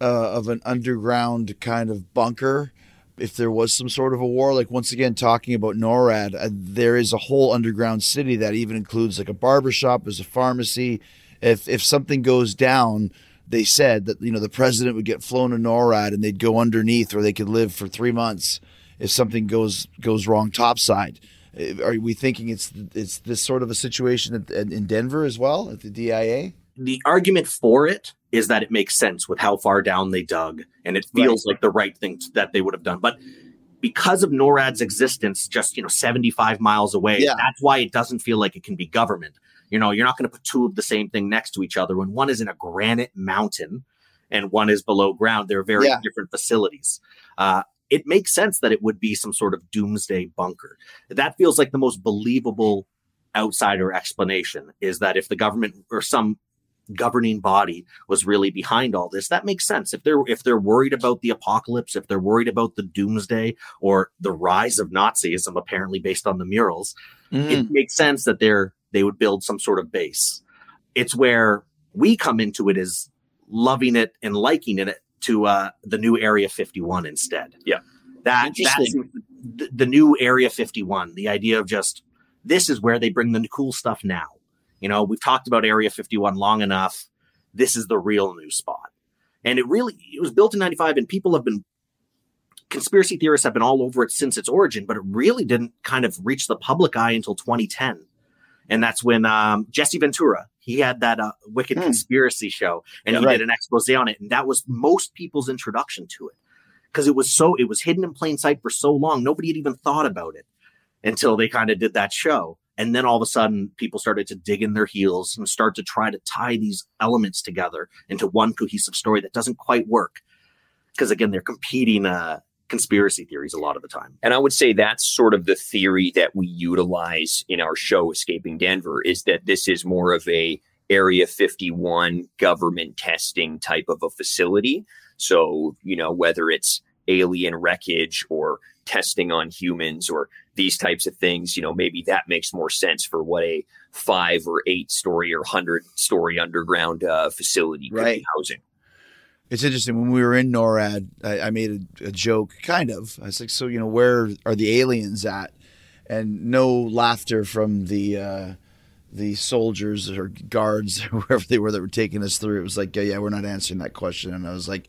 uh, of an underground kind of bunker if there was some sort of a war, like once again talking about NORAD, uh, there is a whole underground city that even includes like a barbershop, there's a pharmacy. If if something goes down, they said that you know the president would get flown to NORAD and they'd go underneath, or they could live for three months if something goes goes wrong topside. Uh, are we thinking it's it's this sort of a situation in Denver as well at the DIA? The argument for it is that it makes sense with how far down they dug and it feels right. like the right thing that they would have done. But because of NORAD's existence just, you know, 75 miles away, yeah. that's why it doesn't feel like it can be government. You know, you're not going to put two of the same thing next to each other when one is in a granite mountain and one is below ground. They're very yeah. different facilities. Uh, it makes sense that it would be some sort of doomsday bunker. That feels like the most believable outsider explanation is that if the government or some governing body was really behind all this. That makes sense. If they're if they're worried about the apocalypse if they're worried about the doomsday or the rise of nazism apparently based on the murals mm. it makes sense that they're they would build some sort of base. It's where we come into it as loving it and liking it to uh, the new area 51 instead. Yeah. That that's the, the new area 51 the idea of just this is where they bring the cool stuff now You know, we've talked about Area 51 long enough. This is the real new spot. And it really it was built in 95 and people have been conspiracy theorists have been all over it since its origin, but it really didn't kind of reach the public eye until 2010. And that's when um, Jesse Ventura, he had that uh, Wicked hmm. Conspiracy show and yeah, he right. did an expose on it. And that was most people's introduction to it because it was so, it was hidden in plain sight for so long. Nobody had even thought about it until they kind of did that show. And then all of a sudden, people started to dig in their heels and start to try to tie these elements together into one cohesive story that doesn't quite work. Because again, they're competing uh, conspiracy theories a lot of the time. And I would say that's sort of the theory that we utilize in our show Escaping Denver is that this is more of a area 51 government testing type of a facility. So, you know, whether it's alien wreckage or testing on humans or these types of things, you know, maybe that makes more sense for what a five or eight story or hundred story underground uh, facility could right. be housing. It's interesting when we were in NORAD, I, I made a, a, joke, kind of. I was like, "So you know, where are the aliens at?" And no laughter from the uh, the soldiers or guards, or whoever they were that were taking us through. It was like, "Yeah, yeah, we're not answering that question." And I was like,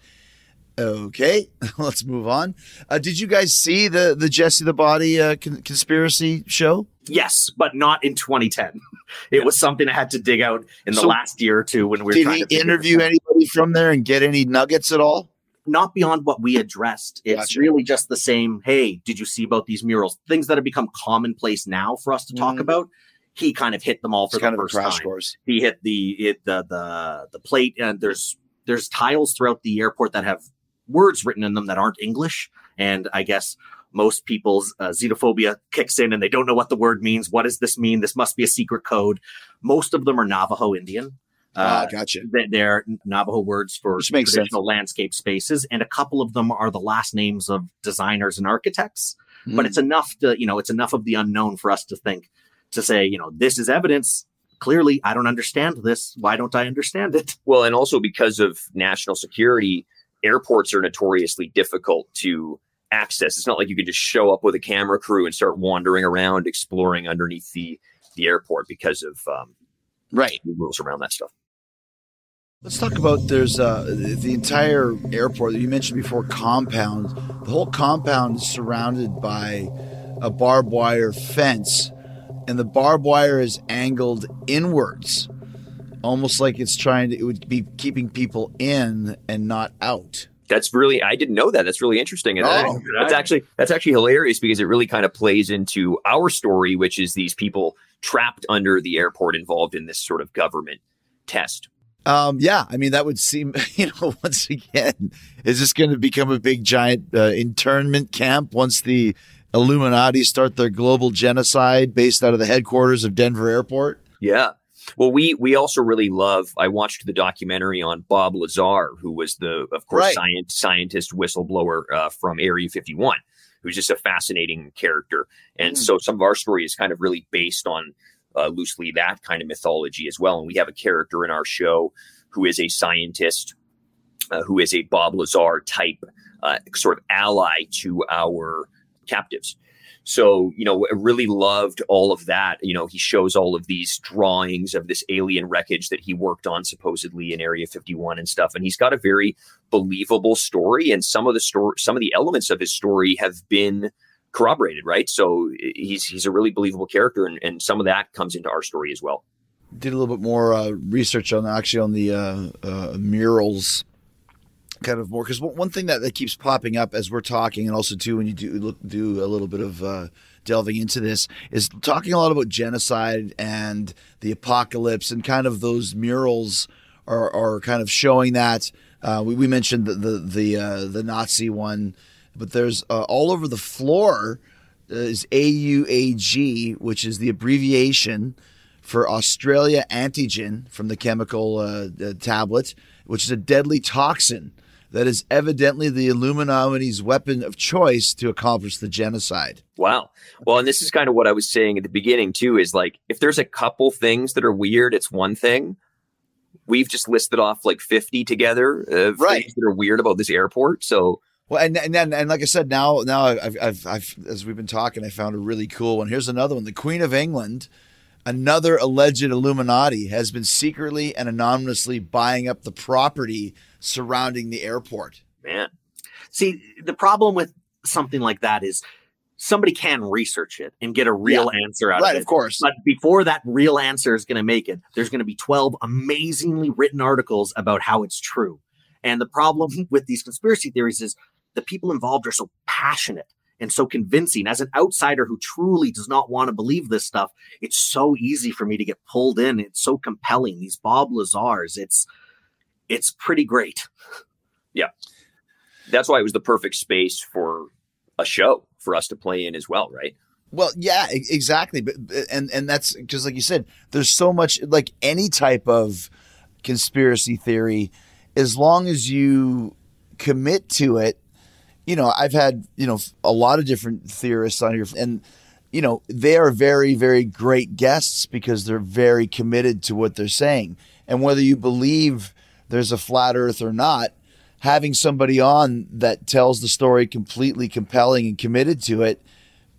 "Okay, let's move on." Uh, did you guys see the the Jesse the Body uh, con- conspiracy show? Yes, but not in 2010. It was something I had to dig out in the so last year or two when we were did trying he to interview anybody from there and get any nuggets at all? Not beyond what we addressed. It's gotcha. really just the same. Hey, did you see about these murals? Things that have become commonplace now for us to talk mm. about. He kind of hit them all for it's the first time. Course. He hit the hit the the the plate, and there's there's tiles throughout the airport that have words written in them that aren't English. And I guess most people's uh, xenophobia kicks in and they don't know what the word means. What does this mean? This must be a secret code. Most of them are Navajo Indian. Ah, uh, gotcha. They're Navajo words for traditional sense. landscape spaces, and a couple of them are the last names of designers and architects. Mm. But it's enough to, you know, it's enough of the unknown for us to think to say, you know, this is evidence. Clearly, I don't understand this. Why don't I understand it? Well, and also because of national security, airports are notoriously difficult to access. It's not like you can just show up with a camera crew and start wandering around exploring underneath the the airport because of um, right rules around that stuff. Let's talk about there's uh, the entire airport that you mentioned before compound. The whole compound is surrounded by a barbed wire fence, and the barbed wire is angled inwards, almost like it's trying to it would be keeping people in and not out that's really I didn't know that. That's really interesting. And oh, that's actually that's actually hilarious because it really kind of plays into our story, which is these people trapped under the airport involved in this sort of government test. Um, yeah, I mean that would seem, you know, once again, is this going to become a big giant uh, internment camp once the Illuminati start their global genocide based out of the headquarters of Denver Airport? Yeah, well, we we also really love. I watched the documentary on Bob Lazar, who was the, of course, right. science, scientist whistleblower uh, from Area 51, who's just a fascinating character. And mm. so some of our story is kind of really based on uh, loosely that kind of mythology as well. And we have a character in our show who is a scientist, uh, who is a Bob Lazar type uh, sort of ally to our captives. So, you know, really loved all of that. You know, he shows all of these drawings of this alien wreckage that he worked on supposedly in Area 51 and stuff. And he's got a very believable story. And some of the story, some of the elements of his story have been corroborated, right? So he's he's a really believable character, and, and some of that comes into our story as well. Did a little bit more uh, research on actually on the uh, uh, murals kind of more because one thing that, that keeps popping up as we're talking and also too when you do look do a little bit of uh, delving into this is talking a lot about genocide and the apocalypse and kind of those murals are, are kind of showing that. Uh, we, we mentioned the the the, uh, the Nazi one but there's uh, all over the floor uh, is AUAG which is the abbreviation for Australia antigen from the chemical uh, tablet which is a deadly toxin that is evidently the Illuminati's weapon of choice to accomplish the genocide. Wow. Well, and this is kind of what I was saying at the beginning too is like if there's a couple things that are weird, it's one thing. We've just listed off like 50 together of right. things that are weird about this airport. So well, and and and, and like I said, now now I've, I've I've as we've been talking, I found a really cool one. Here's another one: the Queen of England another alleged Illuminati has been secretly and anonymously buying up the property surrounding the airport. Man. See, the problem with something like that is somebody can research it and get a real yeah. answer out right, of it. Right, of course. But before that real answer is going to make it, there's going to be 12 amazingly written articles about how it's true. And the problem with these conspiracy theories is the people involved are so passionate and so convincing. As an outsider who truly does not want to believe this stuff, it's so easy for me to get pulled in. It's so compelling. These Bob Lazars, it's it's pretty great. Yeah. That's why it was the perfect space for a show for us to play in as well, right? Well, yeah, exactly. But and and that's because, like you said, there's so much like any type of conspiracy theory, as long as you commit to it. You know, I've had you know a lot of different theorists on here, and you know they are very very great guests because they're very committed to what they're saying, and whether you believe there's a flat Earth or not, having somebody on that tells the story completely compelling and committed to it,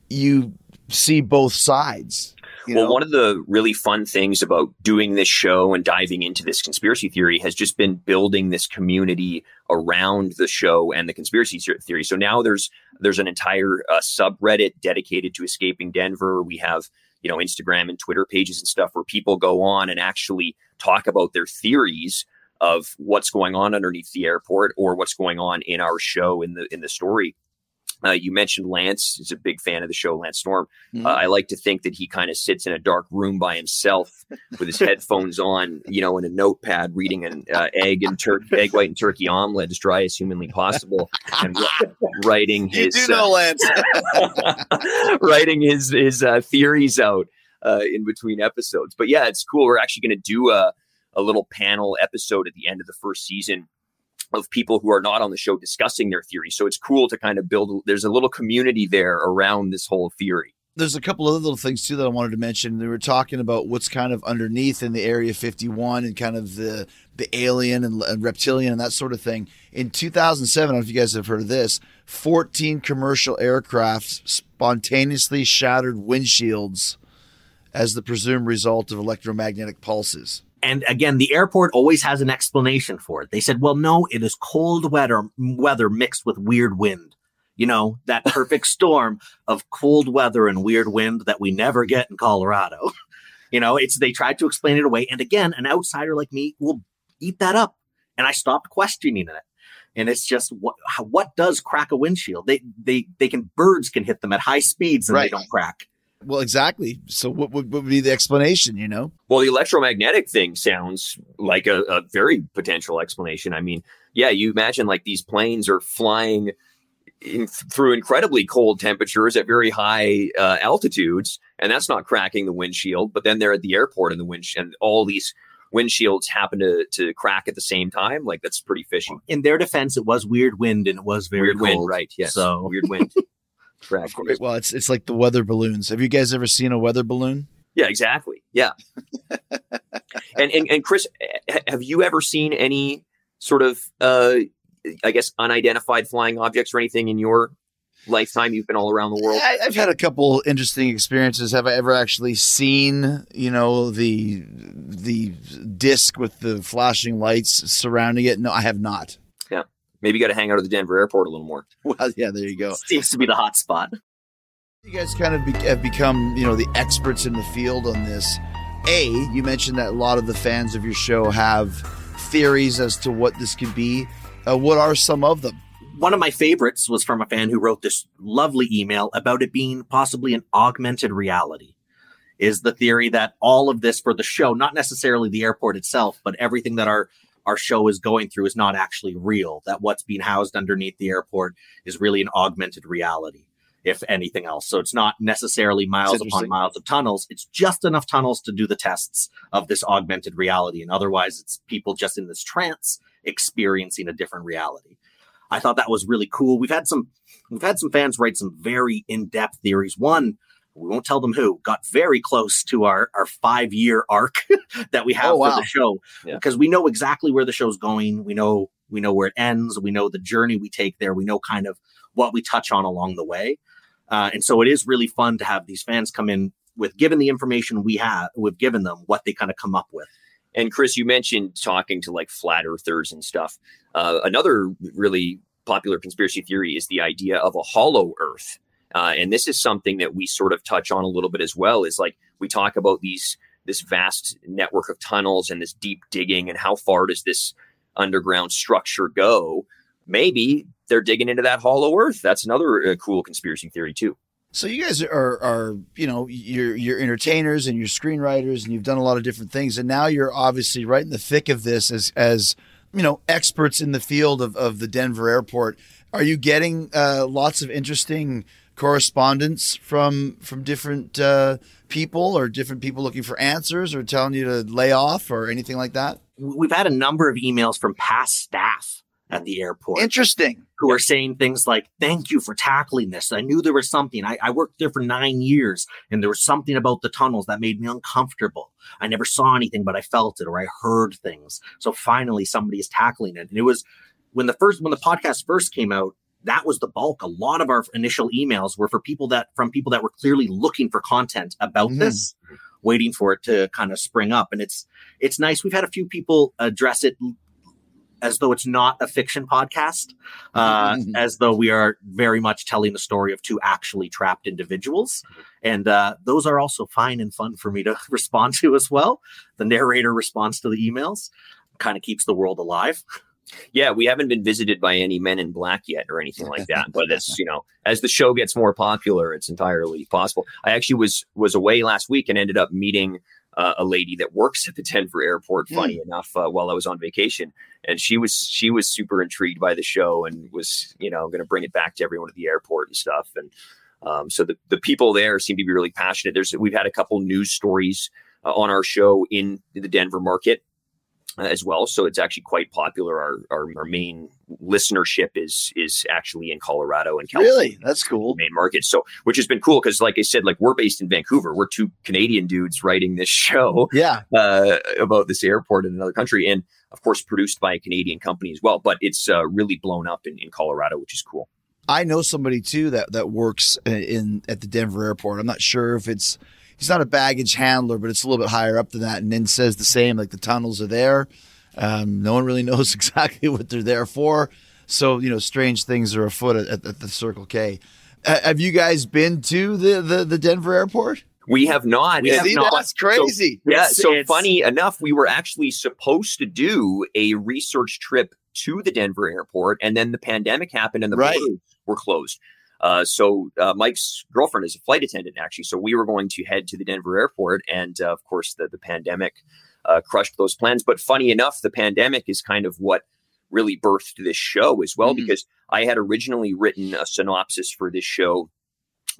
you see both sides. well, know? one of the really fun things about doing this show and diving into this conspiracy theory has just been building this community around the show and the conspiracy theory. So now there's there's an entire uh, subreddit dedicated to escaping Denver. We have you know Instagram and Twitter pages and stuff where people go on and actually talk about their theories of what's going on underneath the airport or what's going on in our show in the in the story. Uh, you mentioned Lance is a big fan of the show, Lance Storm. Mm-hmm. Uh, I like to think that he kind of sits in a dark room by himself with his headphones on, you know, in a notepad, reading an uh, egg and tur- egg white and turkey omelet as dry as humanly possible, and writing his you do know, Lance, writing his his uh, theories out uh, in between episodes. But yeah, it's cool. We're actually going to do a a little panel episode at the end of the first season of people who are not on the show discussing their theory. So it's cool to kind of build, there's a little community there around this whole theory. There's a couple other little things too that I wanted to mention. We were talking about what's kind of underneath in the Area 51 and kind of the the alien and, and reptilian and that sort of thing. In 2007, I don't know if you guys have heard of this, 14 commercial aircraft spontaneously shattered windshields as the presumed result of electromagnetic pulses. And again, the airport always has an explanation for it. They said, well, no, it is cold weather, weather mixed with weird wind. You know, that perfect storm of cold weather and weird wind that we never get in Colorado. you know, it's, they tried to explain it away. And again, an outsider like me will eat that up. And I stopped questioning it. And it's just what what does crack a windshield? They they they can birds can hit them at high speeds and right. they don't crack. Well, exactly. So, what would, what would be the explanation? You know. Well, the electromagnetic thing sounds like a, a very potential explanation. I mean, yeah, you imagine like these planes are flying in, through incredibly cold temperatures at very high uh, altitudes, and that's not cracking the windshield. But then they're at the airport, and the wind and all these windshields happen to to crack at the same time. Like that's pretty fishy. In their defense, it was weird wind, and it was very weird cold. wind, right? Yes, so weird wind. Correct. Well, it's it's like the weather balloons. Have you guys ever seen a weather balloon? Yeah, exactly. Yeah. and, and and Chris, have you ever seen any sort of uh I guess unidentified flying objects or anything in your lifetime you've been all around the world I, have had a couple interesting experiences have i ever actually seen you know the the disc with the flashing lights surrounding it no i have not maybe you got to hang out at the Denver airport a little more. Well, yeah, there you go. Seems to be the hot spot. You guys kind of be- have become, you know, the experts in the field on this. A, you mentioned that a lot of the fans of your show have theories as to what this could be. Uh, what are some of them? One of my favorites was from a fan who wrote this lovely email about it being possibly an augmented reality. Is the theory that all of this for the show, not necessarily the airport itself, but everything that our our show is going through is not actually real, that what's being housed underneath the airport is really an augmented reality, if anything else. So it's not necessarily miles upon miles of tunnels. It's just enough tunnels to do the tests of this augmented reality. And otherwise, it's people just in this trance experiencing a different reality. I thought that was really cool. We've had some, we've had some fans write some very in-depth theories. One we won't tell them who, got very close to our, our five year arc that we have oh, wow. for the show yeah. because we know exactly where the show's going. We know, we know where it ends. We know the journey we take there. We know kind of what we touch on along the way. Uh, and so it is really fun to have these fans come in with given the information we have, we've given them what they kind of come up with. And Chris, you mentioned talking to like flat earthers and stuff. Uh, another really popular conspiracy theory is the idea of a hollow earth. Uh, and this is something that we sort of touch on a little bit as well is like we talk about these this vast network of tunnels and this deep digging and how far does this underground structure go? Maybe they're digging into that hollow earth. That's another uh, cool conspiracy theory too. So you guys are are you know you're you're entertainers and you're screenwriters and you've done a lot of different things. And now you're obviously right in the thick of this as as you know experts in the field of, of the Denver airport. Are you getting uh, lots of interesting correspondence from from different uh, people or different people looking for answers or telling you to lay off or anything like that? We've had a number of emails from past staff at the airport. Interesting. Who are saying things like, thank you for tackling this. I knew there was something. I, I, worked there for nine years and there was something about the tunnels that made me uncomfortable. I never saw anything, but I felt it or I heard things. So finally somebody is tackling it. And it was when the first, when the podcast first came out, that was the bulk. A lot of our initial emails were for people that, from people that were clearly looking for content about mm-hmm. this waiting for it to kind of spring up. And it's it's nice. We've had a few people address it as though it's not a fiction podcast, uh, mm-hmm. as though we are very much telling the story of two actually trapped individuals. And uh, those are also fine and fun for me to respond to as well. The narrator responds to the emails, kind of keeps the world alive. Yeah, we haven't been visited by any men in black yet or anything like that. But it's you know, as the show gets more popular, it's entirely possible. I actually was was away last week and ended up meeting uh, a lady that works at the Denver airport. Funny mm. enough, uh, while I was on vacation, and she was she was super intrigued by the show and was you know going to bring it back to everyone at the airport and stuff. And um, so the the people there seem to be really passionate. There's we've had a couple news stories uh, on our show in the Denver market as well. So it's actually quite popular. Our, our, our main listenership is is actually in Colorado and California. Really, that's cool. Main market. So which has been cool because, like I said, like we're based in Vancouver. We're two Canadian dudes writing this show. Yeah. Uh, about this airport in another country, and of course produced by a Canadian company as well. But it's uh, really blown up in, in Colorado, which is cool. I know somebody too that that works in at the Denver airport. I'm not sure if it's he's not a baggage handler, but it's a little bit higher up than that. And then says the same, like the tunnels are there. Um, no one really knows exactly what they're there for. So, you know, strange things are afoot at, at the Circle K. Uh, have you guys been to the, the, the Denver airport? We have not. We have not. That's crazy. So, yeah. So it's, funny enough, we were actually supposed to do a research trip to the Denver airport, and then the pandemic happened and the right. borders were closed. Uh, so uh, Mike's girlfriend is a flight attendant, actually. So we were going to head to the Denver airport, and uh, of course, the the pandemic uh, crushed those plans. But funny enough, the pandemic is kind of what really birthed this show as well, mm-hmm. because I had originally written a synopsis for this show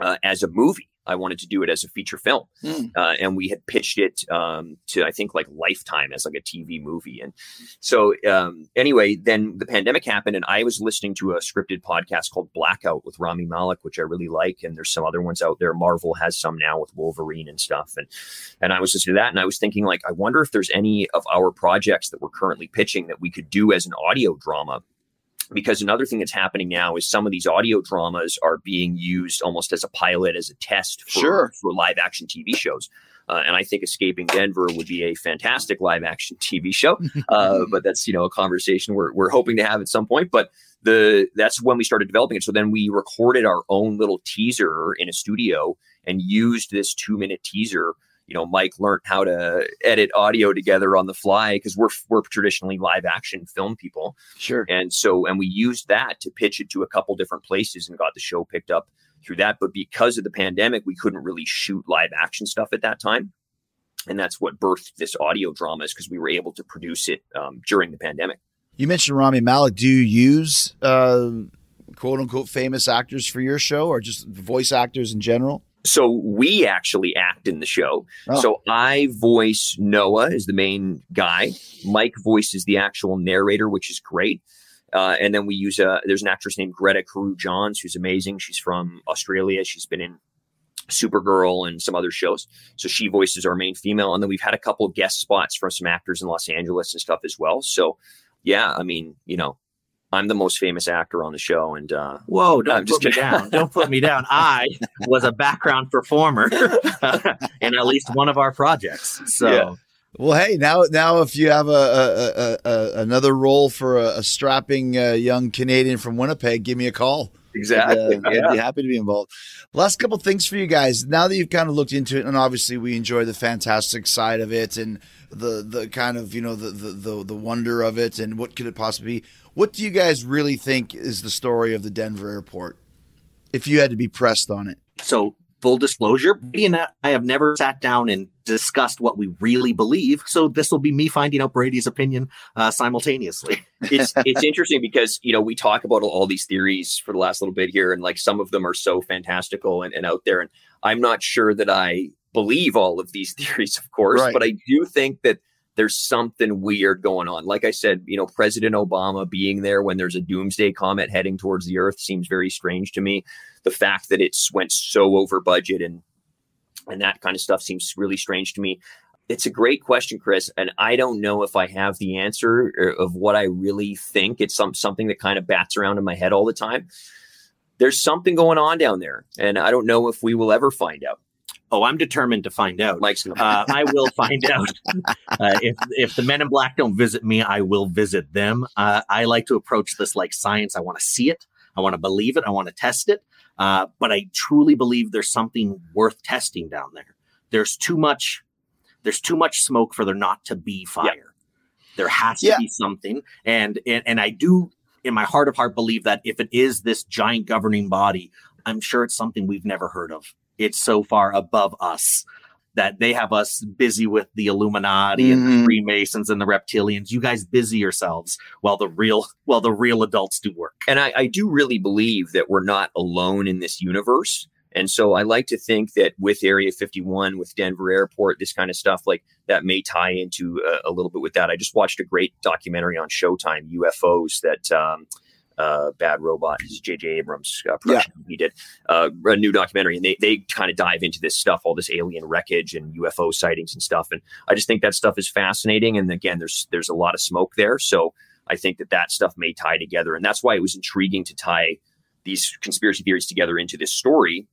uh, as a movie. I wanted to do it as a feature film, mm. uh, and we had pitched it um, to I think like Lifetime as like a TV movie. And so um, anyway, then the pandemic happened, and I was listening to a scripted podcast called Blackout with Rami Malek, which I really like. And there's some other ones out there. Marvel has some now with Wolverine and stuff. And and I was listening to that, and I was thinking like, I wonder if there's any of our projects that we're currently pitching that we could do as an audio drama because another thing that's happening now is some of these audio dramas are being used almost as a pilot, as a test for, sure. for live action TV shows. Uh, and I think Escaping Denver would be a fantastic live action TV show. Uh, but that's you know a conversation we're we're hoping to have at some point. But the that's when we started developing it. So then we recorded our own little teaser in a studio and used this two minute teaser you know Mike learned how to edit audio together on the fly because we're we're traditionally live action film people. Sure. And so and we used that to pitch it to a couple different places and got the show picked up through that. But because of the pandemic, we couldn't really shoot live action stuff at that time. And that's what birthed this audio drama is because we were able to produce it um, during the pandemic. You mentioned Rami Malek. Do you use uh, quote unquote famous actors for your show or just voice actors in general? So we actually act in the show. Oh. So I voice Noah as the main guy. Mike voices the actual narrator, which is great. Uh, and then we use a there's an actress named Greta Carew Johns who's amazing. She's from Australia. She's been in Supergirl and some other shows. So she voices our main female. And then we've had a couple of guest spots from some actors in Los Angeles and stuff as well. So yeah, I mean, you know, I'm the most famous actor on the show, and uh, whoa, don't I'm put me down. Don't put me down. I was a background performer in at least one of our projects. So. Yeah. Well, hey, now now if you have a, a, a, a another role for a, strapping uh, young Canadian from Winnipeg, give me a call. Exactly. Uh, yeah. I'd be happy to be involved. Last couple things for you guys. Now that you've kind of looked into it, and obviously we enjoy the fantastic side of it and the the kind of you know the the the, the wonder of it and what could it possibly be. What do you guys really think is the story of the Denver airport? If you had to be pressed on it. So full disclosure, Brady and I have never sat down and discussed what we really believe. So this will be me finding out Brady's opinion uh, simultaneously. it's it's interesting because you know we talk about all these theories for the last little bit here, and like some of them are so fantastical and, and out there, and I'm not sure that I believe all of these theories, of course, right. but I do think that there's something weird going on. Like I said, you know, President Obama being there when there's a doomsday comet heading towards the Earth seems very strange to me. The fact that it's went so over budget and and that kind of stuff seems really strange to me. It's a great question, Chris, and I don't know if I have the answer uh, of what I really think. It's some something that kind of bats around in my head all the time. There's something going on down there, and I don't know if we will ever find out. Oh, I'm determined to find out. Mike's uh, I will find out. Uh, if if the Men in Black don't visit me, I will visit them. Uh, I like to approach this like science. I want to see it. I want to believe it. I want to test it. Uh, but I truly believe there's something worth testing down there. There's too much. There's too much smoke for there not to be fire. There has to yeah. be something, and, and and I do in my heart of heart believe that if it is this giant governing body, I'm sure it's something we've never heard of it's so far above us that they have us busy with the Illuminati mm-hmm. and the mm-hmm. Freemasons and the reptilians. You guys busy yourselves while the real while the real adults do work. And I, I do really believe that we're not alone in this universe. And so I like to think that with Area 51, with Denver Airport, this kind of stuff, like that may tie into a, a little bit with that. I just watched a great documentary on Showtime, UFOs, that um, uh, Bad Robot, is J.J. Abrams uh, production. Yeah. He did uh, a new documentary, and they they kind of dive into this stuff, all this alien wreckage and UFO sightings and stuff. And I just think that stuff is fascinating. And again, there's there's a lot of smoke there, so I think that that stuff may tie together, and that's why it was intriguing to tie these conspiracy theories together into this story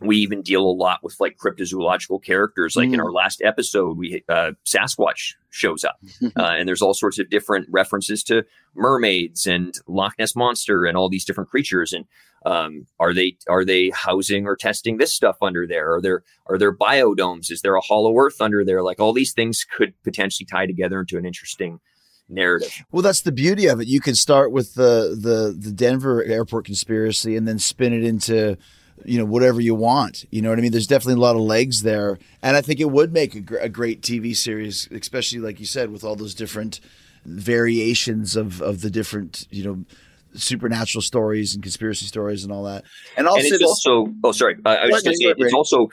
we even deal a lot with like cryptozoological characters. Like mm. in our last episode, we uh, Sasquatch shows up, uh, and there's all sorts of different references to mermaids and Loch Ness monster and all these different creatures. And um, are they are they housing or testing this stuff under there? Are there are there biodomes? Is there a hollow earth under there? Like all these things could potentially tie together into an interesting narrative. Well, that's the beauty of it. You can start with the the the Denver airport conspiracy and then spin it into you know whatever you want. You know what i mean? There's definitely a lot of legs there. And i think it would make a, gr- a great tv series especially like you said with all those different variations of of the different you know supernatural stories and conspiracy stories and all that. And also and it's also oh sorry. Uh, i was just going to say it's also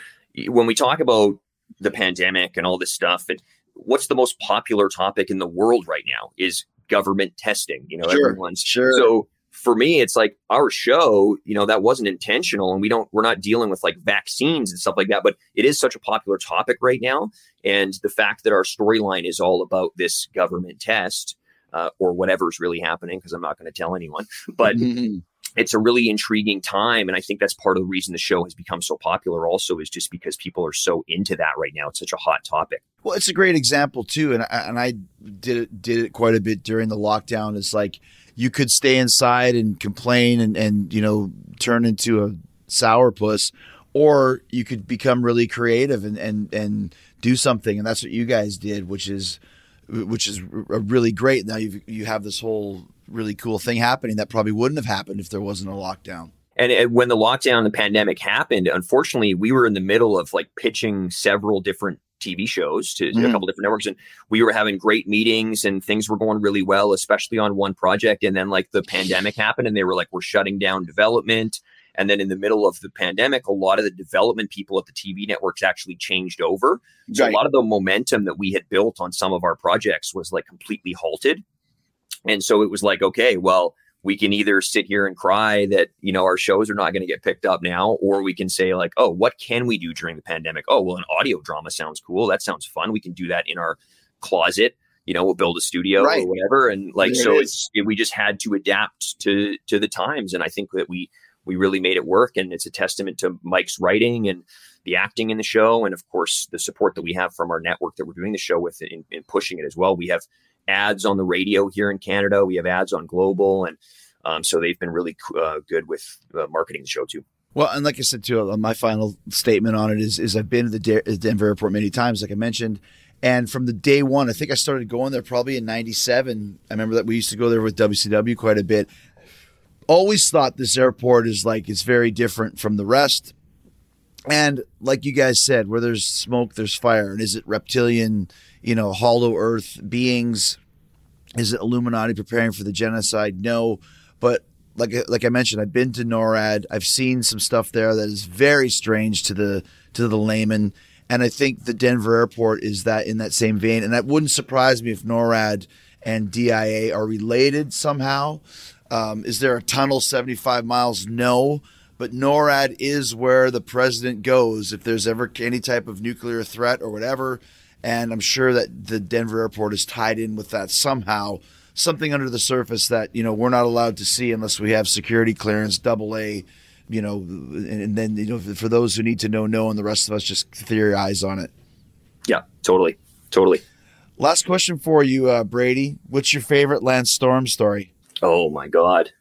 when we talk about the pandemic and all this stuff and what's the most popular topic in the world right now is government testing you know sure, everyone's sure. So for me, it's like our show, you know, that wasn't intentional and we don't, we're not dealing with like vaccines and stuff like that, but it is such a popular topic right now. And the fact that our storyline is all about this government test uh, or whatever's really happening, because I'm not going to tell anyone, but it's a really intriguing time. And I think that's part of the reason the show has become so popular also is just because people are so into that right now. It's such a hot topic. Well, it's a great example too. And I, and I did it, did it quite a bit during the lockdown. It's like, you could stay inside and complain and, and you know turn into a sourpuss or you could become really creative and, and and do something. And that's what you guys did which is which is really great. Now you you have this whole really cool thing happening that probably wouldn't have happened if there wasn't a lockdown. And when the lockdown the pandemic happened unfortunately we were in the middle of like pitching several different TV shows to mm. a couple different networks, and we were having great meetings and things were going really well, especially on one project. And then like the pandemic happened, and they were like, "We're shutting down development." And then in the middle of the pandemic, a lot of the development people at the TV networks actually changed over. So right. a lot of the momentum that we had built on some of our projects was like completely halted. And so it was like, okay, well, we can either sit here and cry that you know our shows are not going to get picked up now or we can say like oh what can we do during the pandemic oh well an audio drama sounds cool that sounds fun we can do that in our closet you know, we'll build a studio right. or whatever. And like, so it it's, we just had to adapt to, to the times. And I think that we, we really made it work. And it's a testament to Mike's writing and the acting in the show. And of course, the support that we have from our network that we're doing the show with in, in pushing it as well. We have ads on the radio here in Canada. We have ads on global. And um, so they've been really uh, good with uh, marketing the show too. Well, and like I said too, uh, my final statement on it is is I've been to the De- Denver airport many times, like I mentioned, and from the day one, I think I started going there probably in '97. I remember that we used to go there with WCW quite a bit. Always thought this airport is like it's very different from the rest. And like you guys said, where there's smoke, there's fire. And is it reptilian, you know, hollow earth beings? Is it Illuminati preparing for the genocide? No. But like like I mentioned, I've been to NORAD. I've seen some stuff there that is very strange to the to the layman. And I think the Denver airport is that in that same vein. And that wouldn't surprise me if NORAD and DIA are related somehow. Um, is there a tunnel 75 miles? No. But NORAD is where the president goes if there's ever any type of nuclear threat or whatever. And I'm sure that the Denver airport is tied in with that somehow. Something under the surface that, you know, we're not allowed to see unless we have security clearance, double A you know, and then you know, for those who need to know, know, and the rest of us just theorize on it. Yeah, totally, totally. Last question for you, uh, Brady. What's your favorite Lance Storm story? Oh my god,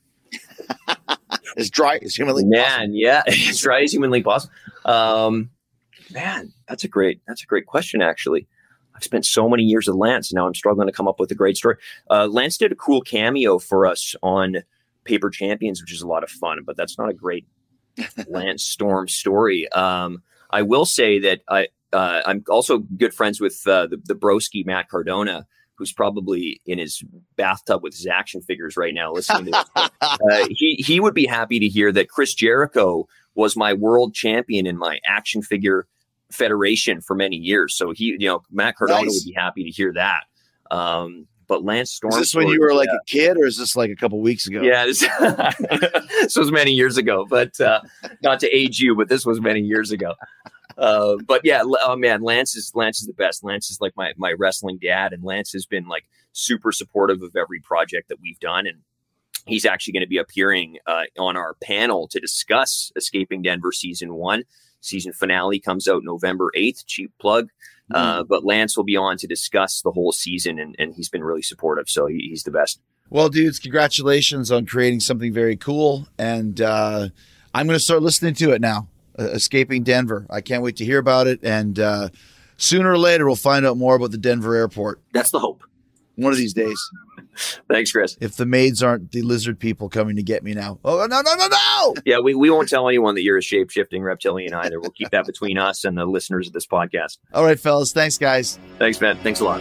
as dry as humanly man, possible. yeah, as dry as humanly possible. Um, man, that's a great that's a great question. Actually, I've spent so many years with Lance, and now I'm struggling to come up with a great story. Uh, Lance did a cool cameo for us on Paper Champions, which is a lot of fun, but that's not a great Lance Storm story. Um, I will say that I uh, I'm also good friends with uh, the, the broski Matt Cardona, who's probably in his bathtub with his action figures right now listening to this. uh, he he would be happy to hear that Chris Jericho was my world champion in my action figure federation for many years. So he, you know, Matt Cardona nice. would be happy to hear that. Um, but Lance Storm. Is this when you were like yeah. a kid, or is this like a couple weeks ago? Yeah, this, this was many years ago. But uh, not to age you, but this was many years ago. Uh, but yeah, oh man, Lance is Lance is the best. Lance is like my my wrestling dad, and Lance has been like super supportive of every project that we've done, and he's actually going to be appearing uh, on our panel to discuss Escaping Denver season one. Season finale comes out November eighth. Cheap plug. Uh, mm. but Lance will be on to discuss the whole season, and, and he's been really supportive. So he, he's the best. Well, dudes, congratulations on creating something very cool. And uh, I'm going to start listening to it now. Uh, Escaping Denver. I can't wait to hear about it. And uh, sooner or later, we'll find out more about the Denver airport. That's the hope. One of these days. Thanks, Chris. If the maids aren't the lizard people coming to get me now. Oh, no, no, no, no. Yeah, we, we won't tell anyone that you're a shape shifting reptilian either. We'll keep that between us and the listeners of this podcast. All right, fellas. Thanks, guys. Thanks, Ben. Thanks a lot.